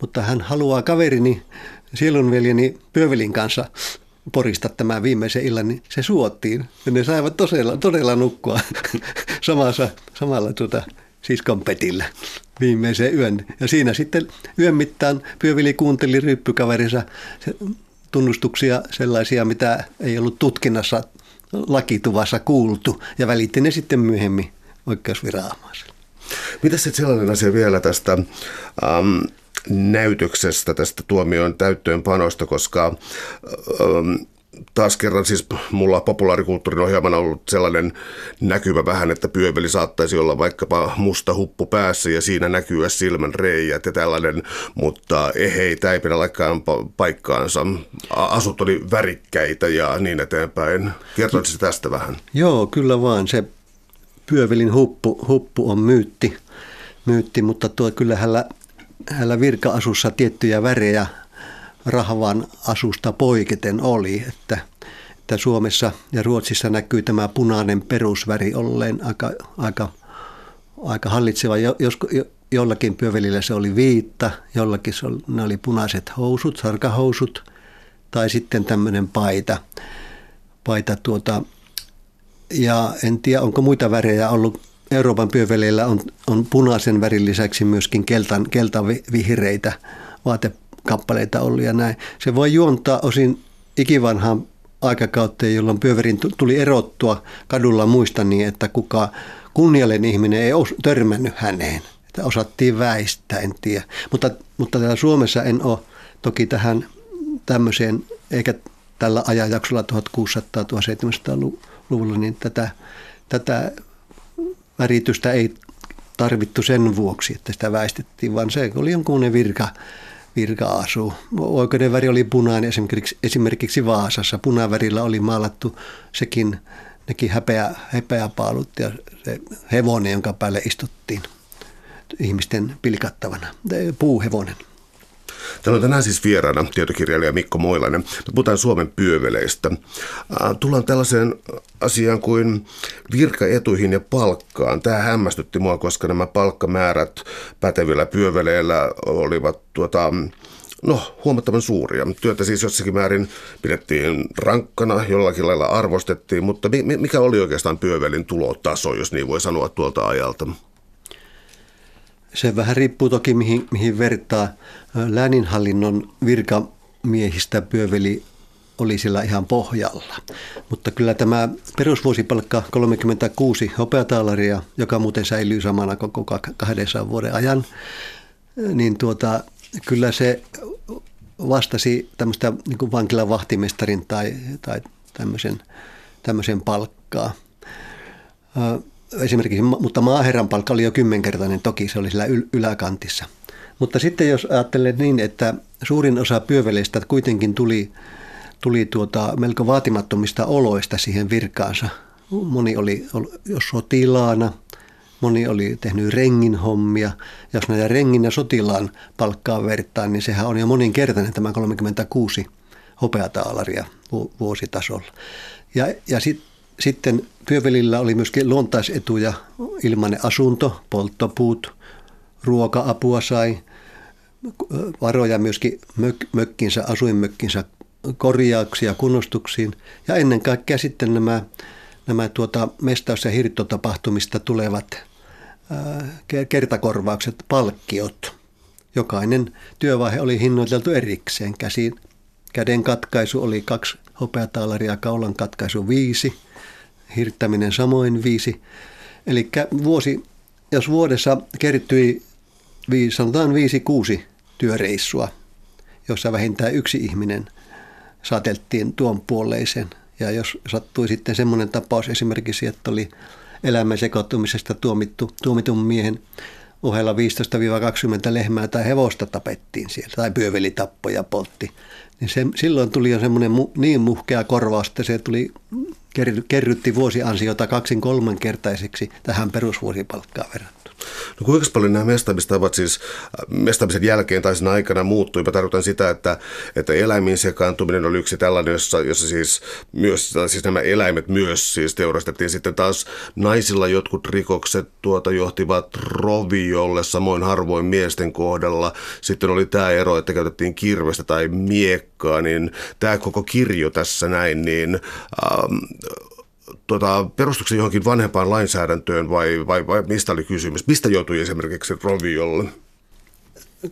[SPEAKER 2] mutta hän haluaa kaverini, sielunveljeni Pyövelin kanssa porista tämän viimeisen illan, niin se suottiin. Ja ne saivat todella, todella nukkua samassa, samalla tuota, siskon petillä viimeisen yön. Ja siinä sitten yön mittaan Pyövili kuunteli ryppykaverinsa tunnustuksia sellaisia, mitä ei ollut tutkinnassa lakituvassa kuultu ja välitti ne sitten myöhemmin oikeusviranomaiselle.
[SPEAKER 1] Mitä sitten sellainen asia vielä tästä ähm, näytöksestä, tästä tuomion täyttöönpanosta, koska ähm, taas kerran siis mulla populaarikulttuurin ohjelmana on ollut sellainen näkymä vähän, että pyöveli saattaisi olla vaikkapa musta huppu päässä ja siinä näkyä silmän reijät ja tällainen, mutta ei, tämä ei pidä laikkaan paikkaansa. Asut oli värikkäitä ja niin eteenpäin. Kertoisitko tästä vähän?
[SPEAKER 2] Joo, kyllä vaan. Se pyövelin huppu, huppu on myytti, myytti mutta tuo kyllä hänellä, virka-asussa tiettyjä värejä rahvan asusta poiketen oli, että, että Suomessa ja Ruotsissa näkyy tämä punainen perusväri olleen aika, aika, aika hallitseva. Jos, jollakin pyövelillä se oli viitta, jollakin se oli, ne oli punaiset housut, sarkahousut tai sitten tämmöinen paita. paita tuota, ja en tiedä, onko muita värejä ollut. Euroopan pyöveleillä on, on punaisen värin lisäksi myöskin keltan, keltavihreitä vaate, kappaleita ollut ja näin. Se voi juontaa osin ikivanhaan aikakauteen, jolloin pyöverin tuli erottua kadulla muista niin, että kuka kunniallinen ihminen ei ole törmännyt häneen. Että osattiin väistää, en tiedä. Mutta, mutta täällä Suomessa en ole toki tähän tämmöiseen, eikä tällä ajanjaksolla 1600-1700-luvulla, niin tätä, tätä väritystä ei tarvittu sen vuoksi, että sitä väistettiin, vaan se oli jonkunlainen virka, virka-asu. Oikeuden väri oli punainen esimerkiksi, esimerkiksi Vaasassa. Punavärillä oli maalattu sekin, nekin häpeä, häpeäpaalut ja se hevonen, jonka päälle istuttiin ihmisten pilkattavana, puuhevonen.
[SPEAKER 1] Täällä on tänään siis vieraana tietokirjailija Mikko Moilainen. Me puhutaan Suomen pyöveleistä. Tullaan tällaiseen asiaan kuin virkaetuihin ja palkkaan. Tämä hämmästytti mua, koska nämä palkkamäärät pätevillä pyöveleillä olivat tuota, No, huomattavan suuria. Työtä siis jossakin määrin pidettiin rankkana, jollakin lailla arvostettiin, mutta mikä oli oikeastaan pyövelin tulotaso, jos niin voi sanoa tuolta ajalta?
[SPEAKER 2] Se vähän riippuu toki mihin, mihin vertaa. Lääninhallinnon virkamiehistä pyöveli oli sillä ihan pohjalla. Mutta kyllä tämä perusvuosipalkka 36 hopeataalaria, joka muuten säilyy samana koko 200 vuoden ajan, niin tuota, kyllä se vastasi tämmöistä niin vankilan vahtimestarin tai, tai tämmöisen, tämmöisen palkkaa esimerkiksi, mutta maaherran palkka oli jo kymmenkertainen, toki se oli sillä yläkantissa. Mutta sitten jos ajattelee niin, että suurin osa pyöveleistä kuitenkin tuli, tuli tuota melko vaatimattomista oloista siihen virkaansa. Moni oli jo sotilaana, moni oli tehnyt rengin hommia. Jos näitä rengin ja sotilaan palkkaa vertaa, niin sehän on jo moninkertainen tämä 36 hopeataalaria vuositasolla. Ja, ja sitten sitten työvelillä oli myöskin luontaisetuja, ilmainen asunto, polttopuut, ruoka-apua sai, varoja myöskin mök, mökkinsä, asuinmökkinsä korjauksia kunnostuksiin ja ennen kaikkea sitten nämä, nämä tuota mestaus- ja hirttotapahtumista tulevat kertakorvaukset, palkkiot. Jokainen työvaihe oli hinnoiteltu erikseen. Käsin, käden katkaisu oli kaksi hopeataalaria, kaulan katkaisu viisi – hirttäminen samoin viisi. Eli vuosi, jos vuodessa kertyi sanotaan viisi kuusi työreissua, jossa vähintään yksi ihminen saateltiin tuon puoleisen. Ja jos sattui sitten semmoinen tapaus esimerkiksi, että oli elämän sekoittumisesta tuomittu, tuomitun miehen ohella 15-20 lehmää tai hevosta tapettiin siellä, tai pyöveli tappoi ja poltti, niin se, silloin tuli jo semmoinen mu, niin muhkea korvaus, että se tuli kerrytti vuosiansiota kaksin kolmankertaiseksi tähän perusvuosipalkkaan verrattuna.
[SPEAKER 1] No kuinka paljon nämä mestamistavat siis äh, mestamisen jälkeen tai sen aikana muuttui? Mä tarkoitan sitä, että, että eläimiin sekaantuminen oli yksi tällainen, jossa, jossa siis, myös, siis nämä eläimet myös siis teurastettiin. Sitten taas naisilla jotkut rikokset tuota johtivat roviolle, samoin harvoin miesten kohdalla. Sitten oli tämä ero, että käytettiin kirvestä tai miekkaa, niin tämä koko kirjo tässä näin, niin ähm, tota, perustuiko se johonkin vanhempaan lainsäädäntöön vai, vai, vai mistä oli kysymys? Mistä joutui esimerkiksi roviolle?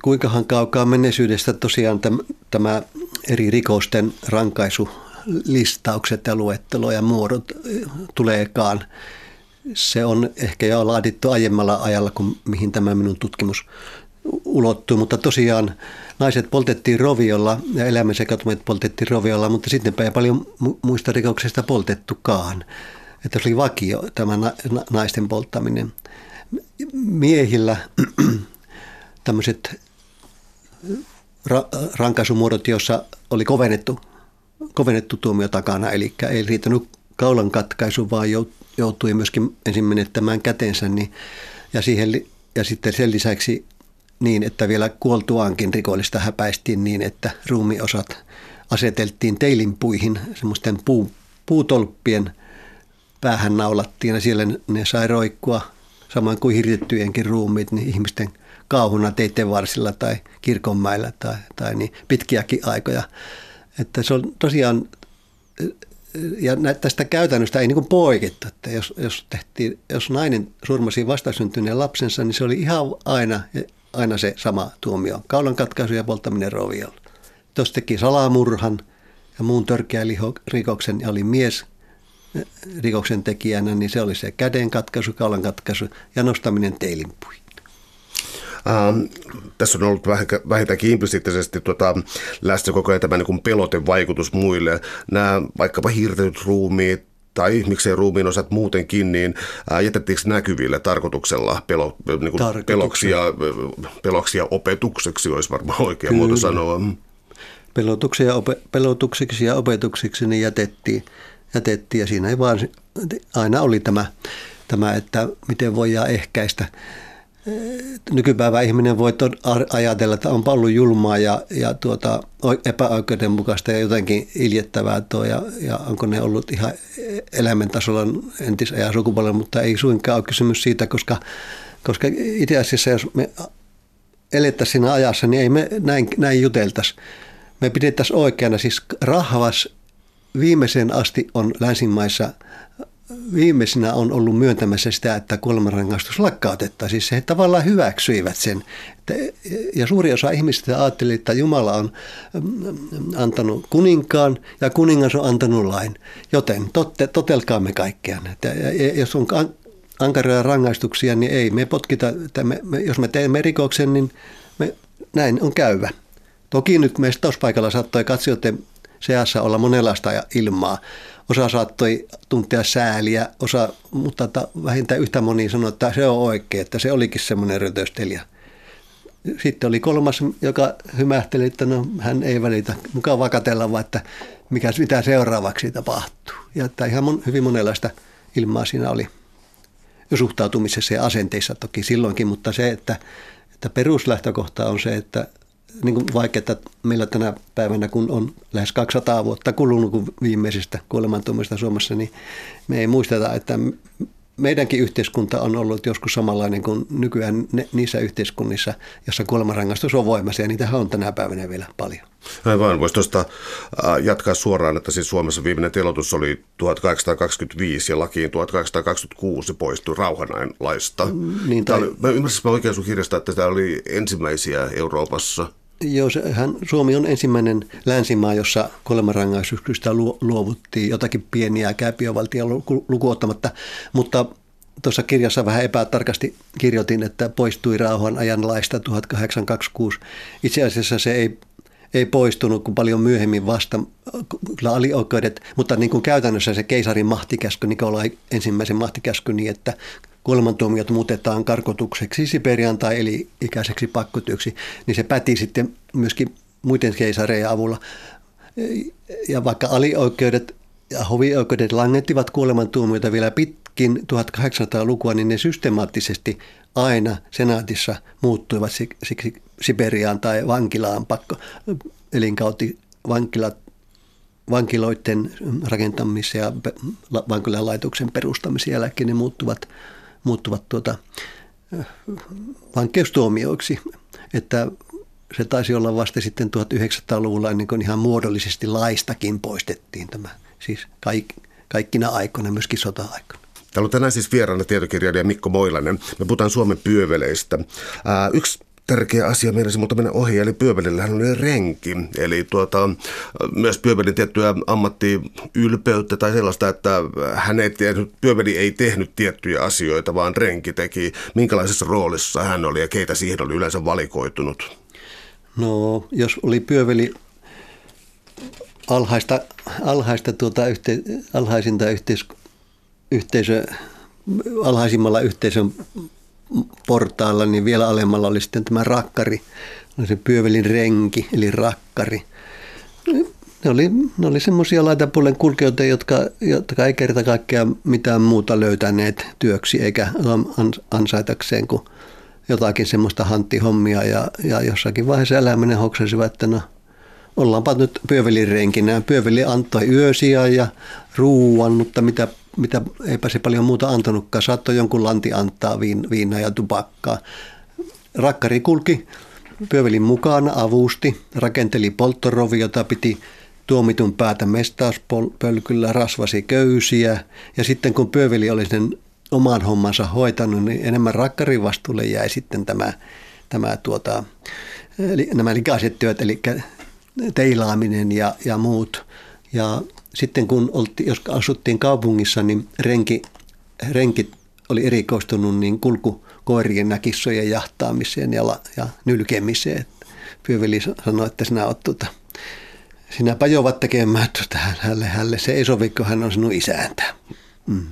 [SPEAKER 2] Kuinkahan kaukaa menneisyydestä tosiaan tämä, tämä eri rikosten rankaisulistaukset ja luettelo ja muodot tuleekaan. Se on ehkä jo laadittu aiemmalla ajalla kuin mihin tämä minun tutkimus ulottuu, mutta tosiaan naiset poltettiin roviolla ja eläimen sekautumat poltettiin roviolla, mutta sitten ei paljon muista rikoksista poltettukaan. Että se oli vakio tämä naisten polttaminen. Miehillä tämmöiset ra- rankaisumuodot, joissa oli kovennettu, kovennettu tuomio takana, eli ei riittänyt kaulan katkaisu, vaan joutui myöskin ensin menettämään kätensä, niin, ja, siihen, ja sitten sen lisäksi niin, että vielä kuoltuaankin rikollista häpäistiin niin, että ruumiosat aseteltiin teilinpuihin, semmoisten puu, puutolppien päähän naulattiin ja siellä ne sai roikkua, samoin kuin hirtettyjenkin ruumiit, niin ihmisten kauhuna teiden varsilla tai kirkonmäillä tai, tai niin pitkiäkin aikoja. Että se on tosiaan, ja tästä käytännöstä ei niin poikettu, että jos, jos, tehtiin, jos nainen surmasi vastasyntyneen lapsensa, niin se oli ihan aina aina se sama tuomio. Kaulan katkaisu ja polttaminen roviolla. Tuossa teki salamurhan ja muun törkeän rikoksen ja oli mies eh, rikoksen tekijänä, niin se oli se käden katkaisu, kaulan katkaisu ja nostaminen teilinpuihin.
[SPEAKER 1] Ähm, tässä on ollut vähintäänkin implisiittisesti tuota, läsnä koko ajan tämä niin pelotevaikutus muille. Nämä vaikkapa hiirtetyt ruumiit, tai miksei ruumiin osat muutenkin, niin jätettiinkö näkyville tarkoituksella pelo, niin kuin peloksi, ja, peloksi ja opetukseksi, olisi varmaan oikea Kyllä. muoto sanoa.
[SPEAKER 2] Pelotuksi ja, ope, pelotuksiksi ja opetuksiksi niin jätettiin, jätettiin ja siinä ei vaan, aina oli tämä, tämä että miten voidaan ehkäistä nykypäivä ihminen voi ajatella, että on paljon julmaa ja, ja tuota, epäoikeudenmukaista ja jotenkin iljettävää tuo ja, ja onko ne ollut ihan elämäntasolla entisajan sukupolven, mutta ei suinkaan ole kysymys siitä, koska, koska itse asiassa jos me elettäisiin siinä ajassa, niin ei me näin, näin juteltaisi. Me pidettäisiin oikeana, siis rahvas viimeiseen asti on länsimaissa – viimeisenä on ollut myöntämässä sitä, että kuolemanrangaistus lakkautettaisiin. Siis he tavallaan hyväksyivät sen. Ja suuri osa ihmisistä ajatteli, että Jumala on mm, antanut kuninkaan ja kuningas on antanut lain. Joten totte, totelkaamme kaikkea. Jos on ankaria rangaistuksia, niin ei. Me potkita, että me, me, jos me teemme rikoksen, niin me, näin on käyvä. Toki nyt meistä paikalla saattoi katsijoiden seassa olla monenlaista ilmaa. Osa saattoi tuntea sääliä, osa, mutta vähintään yhtä moni sanoi, että se on oikein, että se olikin semmoinen rötöstelijä. Sitten oli kolmas, joka hymähteli, että no, hän ei välitä. Mukava katella vaan, että mikä, mitä seuraavaksi tapahtuu. Ja että ihan mon, hyvin monenlaista ilmaa siinä oli suhtautumisessa ja asenteissa toki silloinkin, mutta se, että, että peruslähtökohta on se, että niin kuin vaikeaa meillä tänä päivänä, kun on lähes 200 vuotta kulunut kuin viimeisestä kuolemantuomista Suomessa, niin me ei muisteta, että meidänkin yhteiskunta on ollut joskus samanlainen kuin nykyään ne, niissä yhteiskunnissa, jossa kuolemanrangaistus on voimassa, ja niitä on tänä päivänä vielä paljon.
[SPEAKER 1] Aivan, voisi tuosta jatkaa suoraan, että siis Suomessa viimeinen telotus oli 1825 ja lakiin 1826 poistui rauhanain laista. Niin, tai... oli, mä ymmärsin oikein sun kirjasta, että tämä oli ensimmäisiä Euroopassa
[SPEAKER 2] Joo, hän, Suomi on ensimmäinen länsimaa, jossa kuolemanrangaistuksista luovuttiin jotakin pieniä kääpiövaltia lukuottamatta, mutta tuossa kirjassa vähän epätarkasti kirjoitin, että poistui rauhan ajan laista 1826. Itse asiassa se ei, ei poistunut kuin paljon myöhemmin vasta, alioikeudet, mutta niin kuin käytännössä se keisarin mahtikäsky, Nikolai ensimmäisen mahtikäsky niin, että kuolemantuomiot muutetaan karkotukseksi Siperian tai eli ikäiseksi pakkotyöksi, niin se päti sitten myöskin muiden keisareiden avulla. Ja vaikka alioikeudet ja hovioikeudet langettivat kuolemantuomioita vielä pitkin 1800-lukua, niin ne systemaattisesti aina senaatissa muuttuivat siksi Siberiaan tai vankilaan pakko elinkauti vankilat vankiloiden rakentamisen ja vankilan laitoksen perustamisen jälkeen ne muuttuvat, muuttuvat tuota, vankeustuomioiksi. Että se taisi olla vasta sitten 1900-luvulla niin kuin ihan muodollisesti laistakin poistettiin tämä. Siis kaik, kaikkina aikoina, myöskin sota-aikana.
[SPEAKER 1] Täällä on tänään siis vieraana tietokirjailija Mikko Moilanen. Me puhutaan Suomen pyöveleistä. Ää, yksi tärkeä asia mielessä, mutta mennä ohi, eli Pyövelillä hän oli renki. Eli tuota, myös Pyövelin tiettyä ammattiylpeyttä tai sellaista, että hän ei tehnyt, Pyöveli ei tehnyt tiettyjä asioita, vaan renki teki. Minkälaisessa roolissa hän oli ja keitä siihen oli yleensä valikoitunut?
[SPEAKER 2] No, jos oli Pyöveli alhaista, alhaista tuota yhte, alhaisinta yhteis, yhteisö, alhaisimmalla yhteisön portaalla, niin vielä alemmalla oli sitten tämä rakkari, oli se pyövelin renki, eli rakkari. Ne oli, ne oli semmoisia laitapuolen kulkijoita, jotka, jotka ei kerta kaikkiaan mitään muuta löytäneet työksi eikä ansaitakseen kuin jotakin semmoista hanttihommia ja, ja jossakin vaiheessa eläminen hoksasivat, että no ollaanpa nyt pyövelin renkinä. Pyöveli antoi yösiä ja ruuan, mutta mitä mitä eipä se paljon muuta antanutkaan. Saattoi jonkun lanti antaa viin, viinaa ja tupakkaa. Rakkari kulki pyövelin mukana, avusti, rakenteli polttorovi, jota piti tuomitun päätä mestauspölkyllä, rasvasi köysiä. Ja sitten kun pyöveli oli sen oman hommansa hoitanut, niin enemmän rakkarin vastuulle jäi sitten tämä, tämä tuota, eli nämä likaiset työt, eli teilaaminen ja, ja muut. Ja sitten kun olti, jos asuttiin kaupungissa, niin renki, renkit oli erikoistunut niin kulkukoirien ja kissojen jahtaamiseen ja, ja nylkemiseen. Pyöveli sanoi, että sinä olet tuota, sinäpä jouvat tekemään tuota hälle, hälle. Se ei sovi, kun hän on sinun isäntä.
[SPEAKER 1] Mm.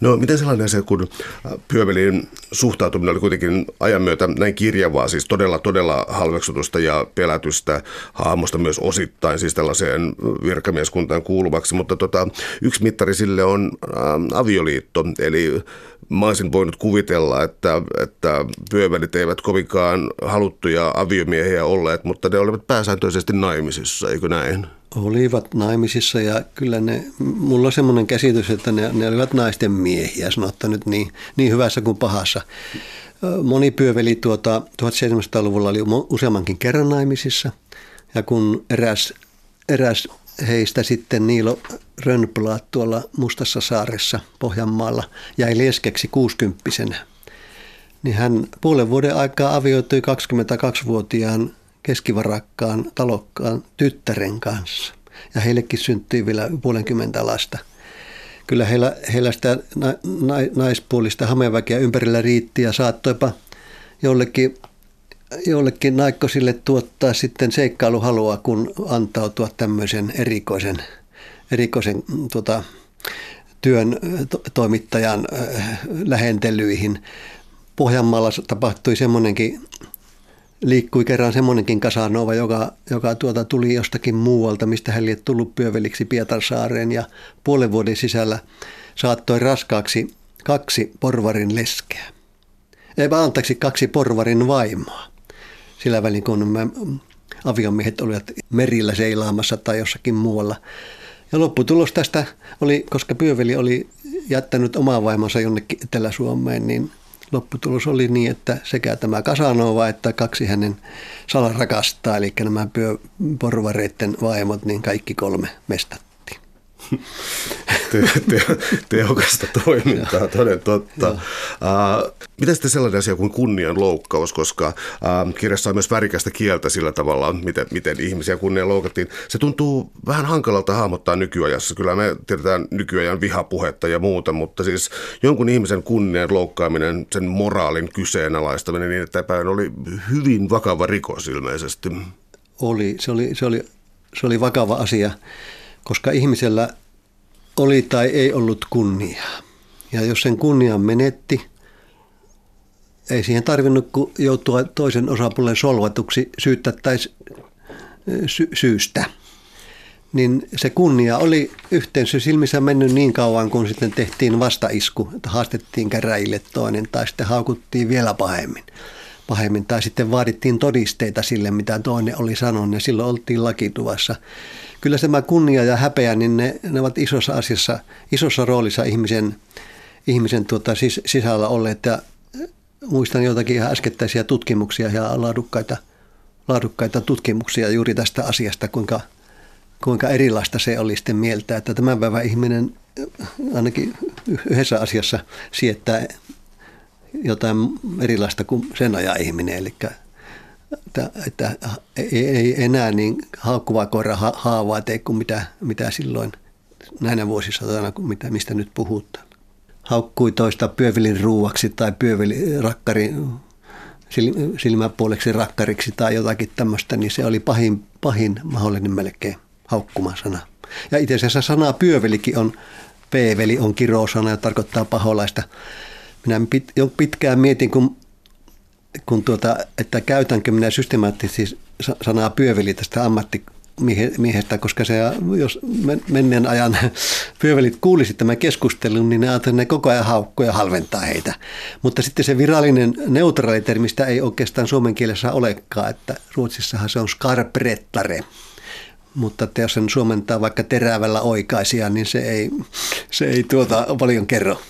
[SPEAKER 1] No miten sellainen asia, kun äh, Pyövelin suhtautuminen oli kuitenkin ajan myötä näin kirjavaa, siis todella todella halveksutusta ja pelätystä hahmosta myös osittain, siis tällaiseen virkamieskuntaan kuuluvaksi, mutta tota, yksi mittari sille on ä, ähm, avioliitto, eli mä olisin voinut kuvitella, että, että pyövälit eivät kovinkaan haluttuja aviomiehiä olleet, mutta ne olivat pääsääntöisesti naimisissa, eikö näin?
[SPEAKER 2] Olivat naimisissa ja kyllä ne, mulla on semmoinen käsitys, että ne, ne olivat naisten miehiä, sanotta nyt niin, niin hyvässä kuin pahassa. Moni pyöveli tuota, 1700-luvulla oli useammankin kerran naimisissa ja kun eräs, eräs heistä sitten Niilo Rönnblad tuolla Mustassa saaressa Pohjanmaalla jäi leskeksi 60 niin hän puolen vuoden aikaa avioitui 22-vuotiaan keskivarakkaan talokkaan tyttären kanssa. Ja heillekin syntyi vielä puolenkymmentä lasta. Kyllä heillä, heillä sitä na, na, naispuolista hameväkeä ympärillä riitti ja saattoipa jollekin, jollekin naikkosille tuottaa sitten seikkailuhalua, kun antautua tämmöisen erikoisen, erikoisen tuota, työn to, toimittajan äh, lähentelyihin. Pohjanmaalla tapahtui semmoinenkin liikkui kerran semmoinenkin Kasanova, joka, joka tuota tuli jostakin muualta, mistä hän oli tullut pyöveliksi Pietarsaareen ja puolen vuoden sisällä saattoi raskaaksi kaksi porvarin leskeä. Ei antaisi kaksi porvarin vaimoa. Sillä välin kun me aviomiehet olivat merillä seilaamassa tai jossakin muualla. Ja lopputulos tästä oli, koska pyöveli oli jättänyt omaa vaimonsa jonnekin Etelä-Suomeen, niin lopputulos oli niin, että sekä tämä Kasanova että kaksi hänen salarakastaa, eli nämä porvareiden vaimot, niin kaikki kolme mestat
[SPEAKER 1] te, te, tehokasta toimintaa, toden totta. Uh, mitä sitten sellainen asia kuin kunnian loukkaus, koska uh, kirjassa on myös värikästä kieltä sillä tavalla, miten, miten ihmisiä kunnia loukattiin. Se tuntuu vähän hankalalta hahmottaa nykyajassa. Kyllä me tiedetään nykyajan vihapuhetta ja muuta, mutta siis jonkun ihmisen kunnian loukkaaminen, sen moraalin kyseenalaistaminen niin, että päin oli hyvin vakava rikos ilmeisesti.
[SPEAKER 2] Oli, se oli, se oli, se oli vakava asia koska ihmisellä oli tai ei ollut kunniaa. Ja jos sen kunnian menetti, ei siihen tarvinnut joutua toisen osapuolen solvatuksi syyttä tai sy- syystä. niin se kunnia oli yhteensä silmissä mennyt niin kauan, kun sitten tehtiin vastaisku, että haastettiin käräjille toinen tai sitten haukuttiin vielä pahemmin. Pahemmin tai sitten vaadittiin todisteita sille, mitä toinen oli sanonut ja silloin oltiin lakituvassa. Kyllä tämä kunnia ja häpeä, niin ne, ne ovat isossa asiassa, isossa roolissa ihmisen, ihmisen tuota, sis, sisällä olleet ja muistan jotakin ihan äskettäisiä tutkimuksia ja laadukkaita, laadukkaita tutkimuksia juuri tästä asiasta, kuinka – kuinka erilaista se oli sitten mieltä, että tämän päivän ihminen ainakin yhdessä asiassa siettää jotain erilaista kuin sen ajan ihminen, eli että, että ei, enää niin haukkuva koira ha, haavaa tee kuin mitä, mitä silloin näinä vuosisatana, kuin mitä, mistä nyt puhutaan. Haukkui toista pyövelin ruuaksi tai pyövelin rakkari silmäpuoleksi rakkariksi tai jotakin tämmöistä, niin se oli pahin, pahin mahdollinen melkein haukkuma sana. Ja itse asiassa sana pyövelikin on, p-veli on kirosana ja tarkoittaa paholaista. Minä pit, pitkään mietin, kun, kun tuota, että käytänkö minä systemaattisesti sanaa pyöveli tästä ammattimiehestä, koska se, jos menneen ajan pyövelit kuulisivat tämän keskustelun, niin ne ajattelivat, ne koko ajan haukkoja ja halventaa heitä. Mutta sitten se virallinen neutraalitermistä ei oikeastaan suomen kielessä olekaan, että Ruotsissahan se on skarprettare mutta että jos sen suomentaa vaikka terävällä oikaisia, niin se ei, se ei tuota paljon kerro.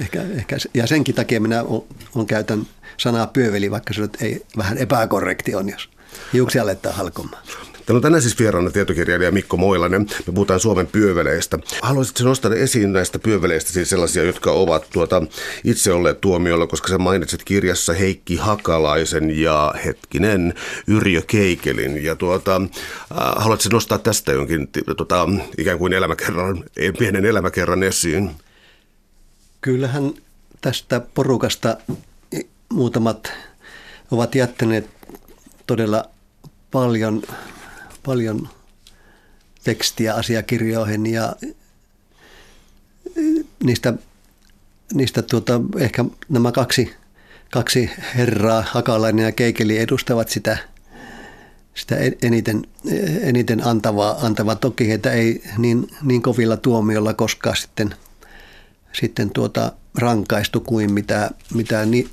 [SPEAKER 2] Ehkä, ehkä, ja senkin takia minä on, on käytän sanaa pyöveli, vaikka se ei vähän epäkorrekti on, jos hiuksia aletaan halkomaan.
[SPEAKER 1] Täällä on tänään siis vieraana tietokirjailija Mikko Moilanen. Me puhutaan Suomen pyöveleistä. Haluaisitko nostaa esiin näistä pyöveleistä siis sellaisia, jotka ovat tuota, itse olleet tuomiolla, koska sä mainitsit kirjassa Heikki Hakalaisen ja hetkinen Yrjö Keikelin. Ja tuota, äh, haluatko nostaa tästä jonkin tuota, ikään kuin elämäkerran, pienen elämäkerran esiin?
[SPEAKER 2] Kyllähän tästä porukasta muutamat ovat jättäneet todella paljon paljon tekstiä asiakirjoihin ja niistä, niistä tuota, ehkä nämä kaksi, kaksi herraa, Hakalainen ja Keikeli, edustavat sitä, sitä eniten, eniten antavaa, antavaa. Toki heitä ei niin, niin kovilla tuomiolla koskaan sitten, sitten tuota, rankaistu kuin mitä, mitä ni,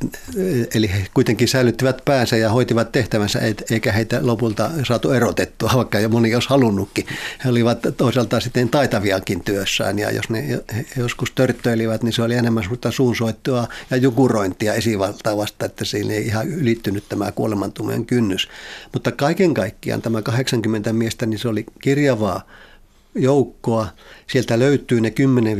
[SPEAKER 2] eli he kuitenkin säilyttivät päänsä ja hoitivat tehtävänsä, eikä heitä lopulta saatu erotettua, vaikka jo moni olisi halunnutkin. He olivat toisaalta sitten taitaviakin työssään ja jos ne joskus törttöilivät, niin se oli enemmän suurta suunsoittoa ja jukurointia esivaltaa vasta, että siinä ei ihan ylittynyt tämä kuolemantumien kynnys. Mutta kaiken kaikkiaan tämä 80 miestä, niin se oli kirjavaa joukkoa. Sieltä löytyy ne 10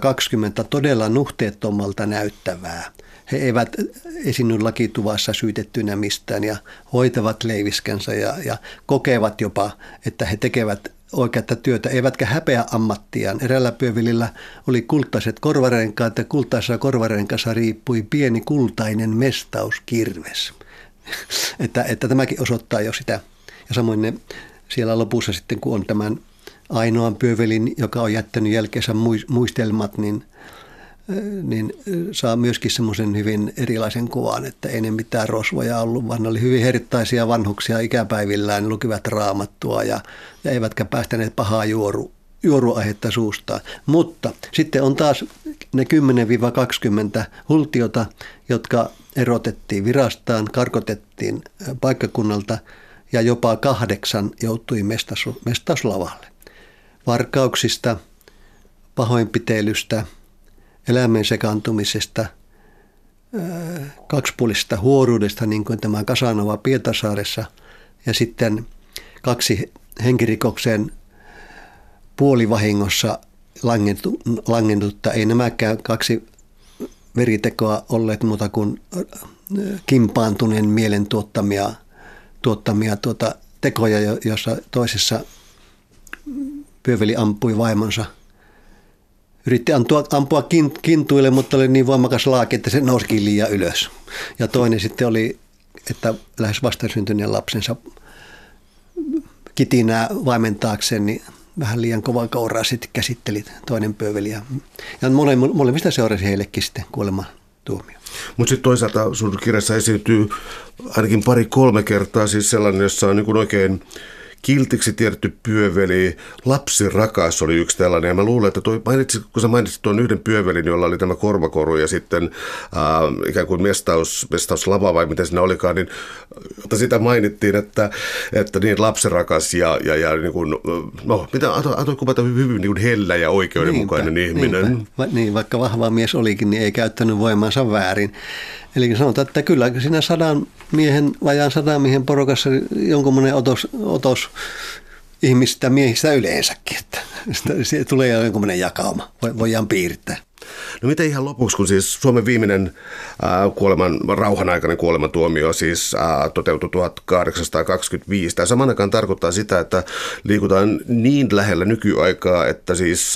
[SPEAKER 2] 20 todella nuhteettomalta näyttävää. He eivät esiinny lakituvassa syytettynä mistään ja hoitavat leiviskänsä ja, ja kokevat jopa, että he tekevät oikeata työtä, eivätkä häpeä ammattiaan. Erällä pyövilillä oli kultaiset korvarenkaat ja kultaisessa korvarenkassa riippui pieni kultainen mestauskirves. että, että tämäkin osoittaa jo sitä. Ja samoin ne siellä lopussa sitten, kun on tämän ainoan pyövelin, joka on jättänyt jälkeensä muistelmat, niin, niin saa myöskin semmoisen hyvin erilaisen kuvan, että ei ne mitään rosvoja ollut, vaan ne oli hyvin herttaisia vanhuksia ikäpäivillään, lukivat raamattua ja, ja eivätkä päästäneet pahaa juoru, juoruaihetta suustaan. Mutta sitten on taas ne 10-20 hultiota, jotka erotettiin virastaan, karkotettiin paikkakunnalta ja jopa kahdeksan joutui mestaslavalle varkauksista, pahoinpitelystä, elämän sekaantumisesta, kaksipuolisesta huoruudesta, niin kuin tämä Kasanova Pietasaaressa, ja sitten kaksi henkirikoksen puolivahingossa langennutta. Ei nämäkään kaksi veritekoa olleet muuta kuin kimpaantuneen mielen tuottamia, tuottamia tuota tekoja, joissa toisessa Pyöveli ampui vaimonsa. Yritti ampua, ampua kintuille, mutta oli niin voimakas laaki, että se nousikin liian ylös. Ja toinen sitten oli, että lähes vastasyntyneen lapsensa kitinää vaimentaakseen, niin vähän liian kova kouraa sitten käsitteli toinen pyöveli. Ja, ja mole, molemmista seurasi heillekin sitten kuoleman tuomio.
[SPEAKER 1] Mutta sitten toisaalta sun kirjassa esiintyy ainakin pari-kolme kertaa siis sellainen, jossa on niin oikein kiltiksi tiedetty pyöveli, lapsi rakas oli yksi tällainen. Ja mä luulen, että toi, mainitsit, kun sä mainitsit tuon yhden pyövelin, jolla oli tämä korvakoru ja sitten äh, ikään kuin mestaus, mestauslava vai miten siinä olikaan, niin mutta sitä mainittiin, että, että niin lapsirakas ja, ja, ja niin kuin, no, mitä antoi kuvata hyvin niin kuin hellä ja oikeudenmukainen niinpä, ihminen. Niinpä.
[SPEAKER 2] Va, niin, vaikka vahva mies olikin, niin ei käyttänyt voimansa väärin. Eli sanotaan, että kyllä siinä sadan miehen, vajaan sadan miehen porukassa jonkunlainen otos, otos ihmistä miehistä yleensäkin, että siitä tulee jonkunlainen jakauma, voidaan piirtää.
[SPEAKER 1] No mitä ihan lopuksi, kun siis Suomen viimeinen ää, kuoleman, rauhan aikainen kuolemantuomio siis ää, toteutui 1825. Tämä saman aikaan tarkoittaa sitä, että liikutaan niin lähellä nykyaikaa, että siis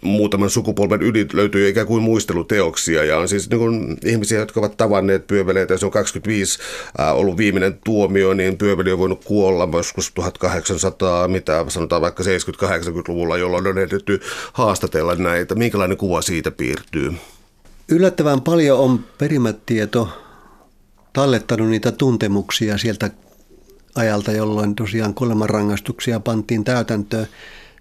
[SPEAKER 1] muutaman sukupolven yli löytyy ikään kuin muisteluteoksia ja on siis niin kuin ihmisiä, jotka ovat tavanneet pyöveleitä. Se on 25 äh, ollut viimeinen tuomio, niin pyöveli on voinut kuolla joskus 1800, mitä sanotaan vaikka 70-80-luvulla, jolloin on ehditty haastatella näitä. Minkälainen kuva siitä piirtyy?
[SPEAKER 2] Yllättävän paljon on perimätieto tallettanut niitä tuntemuksia sieltä ajalta, jolloin tosiaan kuolemanrangaistuksia pantiin täytäntöön.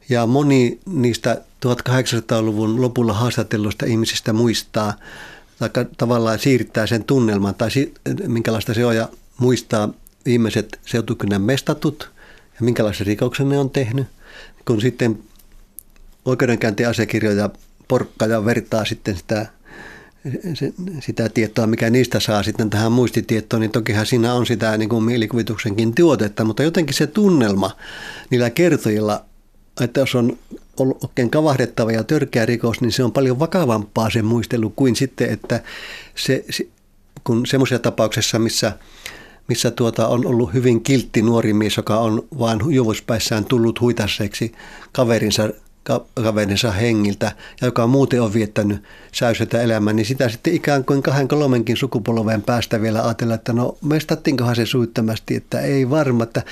[SPEAKER 2] Ja moni niistä 1800-luvun lopulla haastatelluista ihmisistä muistaa tai tavallaan siirtää sen tunnelman tai minkälaista se on ja muistaa viimeiset seutukynän mestatut ja minkälaisen rikoksen ne on tehnyt. Kun sitten oikeudenkäyntiasiakirjoja porkka ja vertaa sitten sitä, sitä tietoa, mikä niistä saa sitten tähän muistitietoon, niin tokihan siinä on sitä niin kuin mielikuvituksenkin tuotetta, mutta jotenkin se tunnelma niillä kertojilla, että jos on ollut oikein kavahdettava ja törkeä rikos, niin se on paljon vakavampaa se muistelu kuin sitten, että se, kun semmoisessa tapauksessa, missä missä tuota on ollut hyvin kiltti nuori mies, joka on vain juovuspäissään tullut huitasseeksi kaverinsa kaverinsa hengiltä ja joka muuten on viettänyt säysetä elämää, niin sitä sitten ikään kuin kahden kolmenkin sukupolven päästä vielä ajatella, että no mestattiinkohan se suittamasti, että ei varma, että,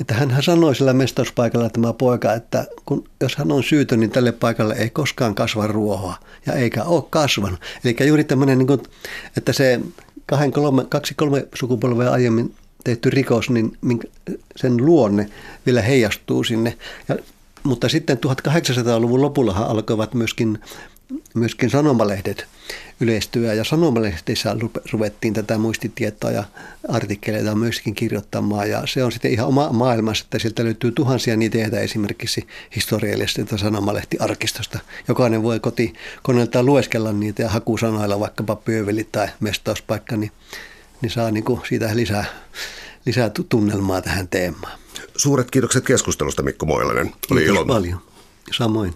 [SPEAKER 2] että hän sanoi sillä mestauspaikalla tämä poika, että kun, jos hän on syytön, niin tälle paikalle ei koskaan kasva ruohoa ja eikä ole kasvanut. Eli juuri tämmöinen, niin kuin, että se kahden, kolme, kaksi kolme sukupolvea aiemmin tehty rikos, niin sen luonne vielä heijastuu sinne. Ja mutta sitten 1800-luvun lopullahan alkoivat myöskin, myöskin sanomalehdet yleistyä ja sanomalehtissä ruvettiin tätä muistitietoa ja artikkeleita myöskin kirjoittamaan ja se on sitten ihan oma maailmassa, että sieltä löytyy tuhansia niitä esimerkiksi historiallisesta sanomalehtiarkistosta. Jokainen voi koti koneeltaan lueskella niitä ja hakusanoilla vaikkapa pyöveli tai mestauspaikka, niin, niin saa niin kuin siitä lisää, lisää tunnelmaa tähän teemaan.
[SPEAKER 1] Suuret kiitokset keskustelusta Mikko Moilanen.
[SPEAKER 2] Oli Kiitos ilo. paljon. Samoin.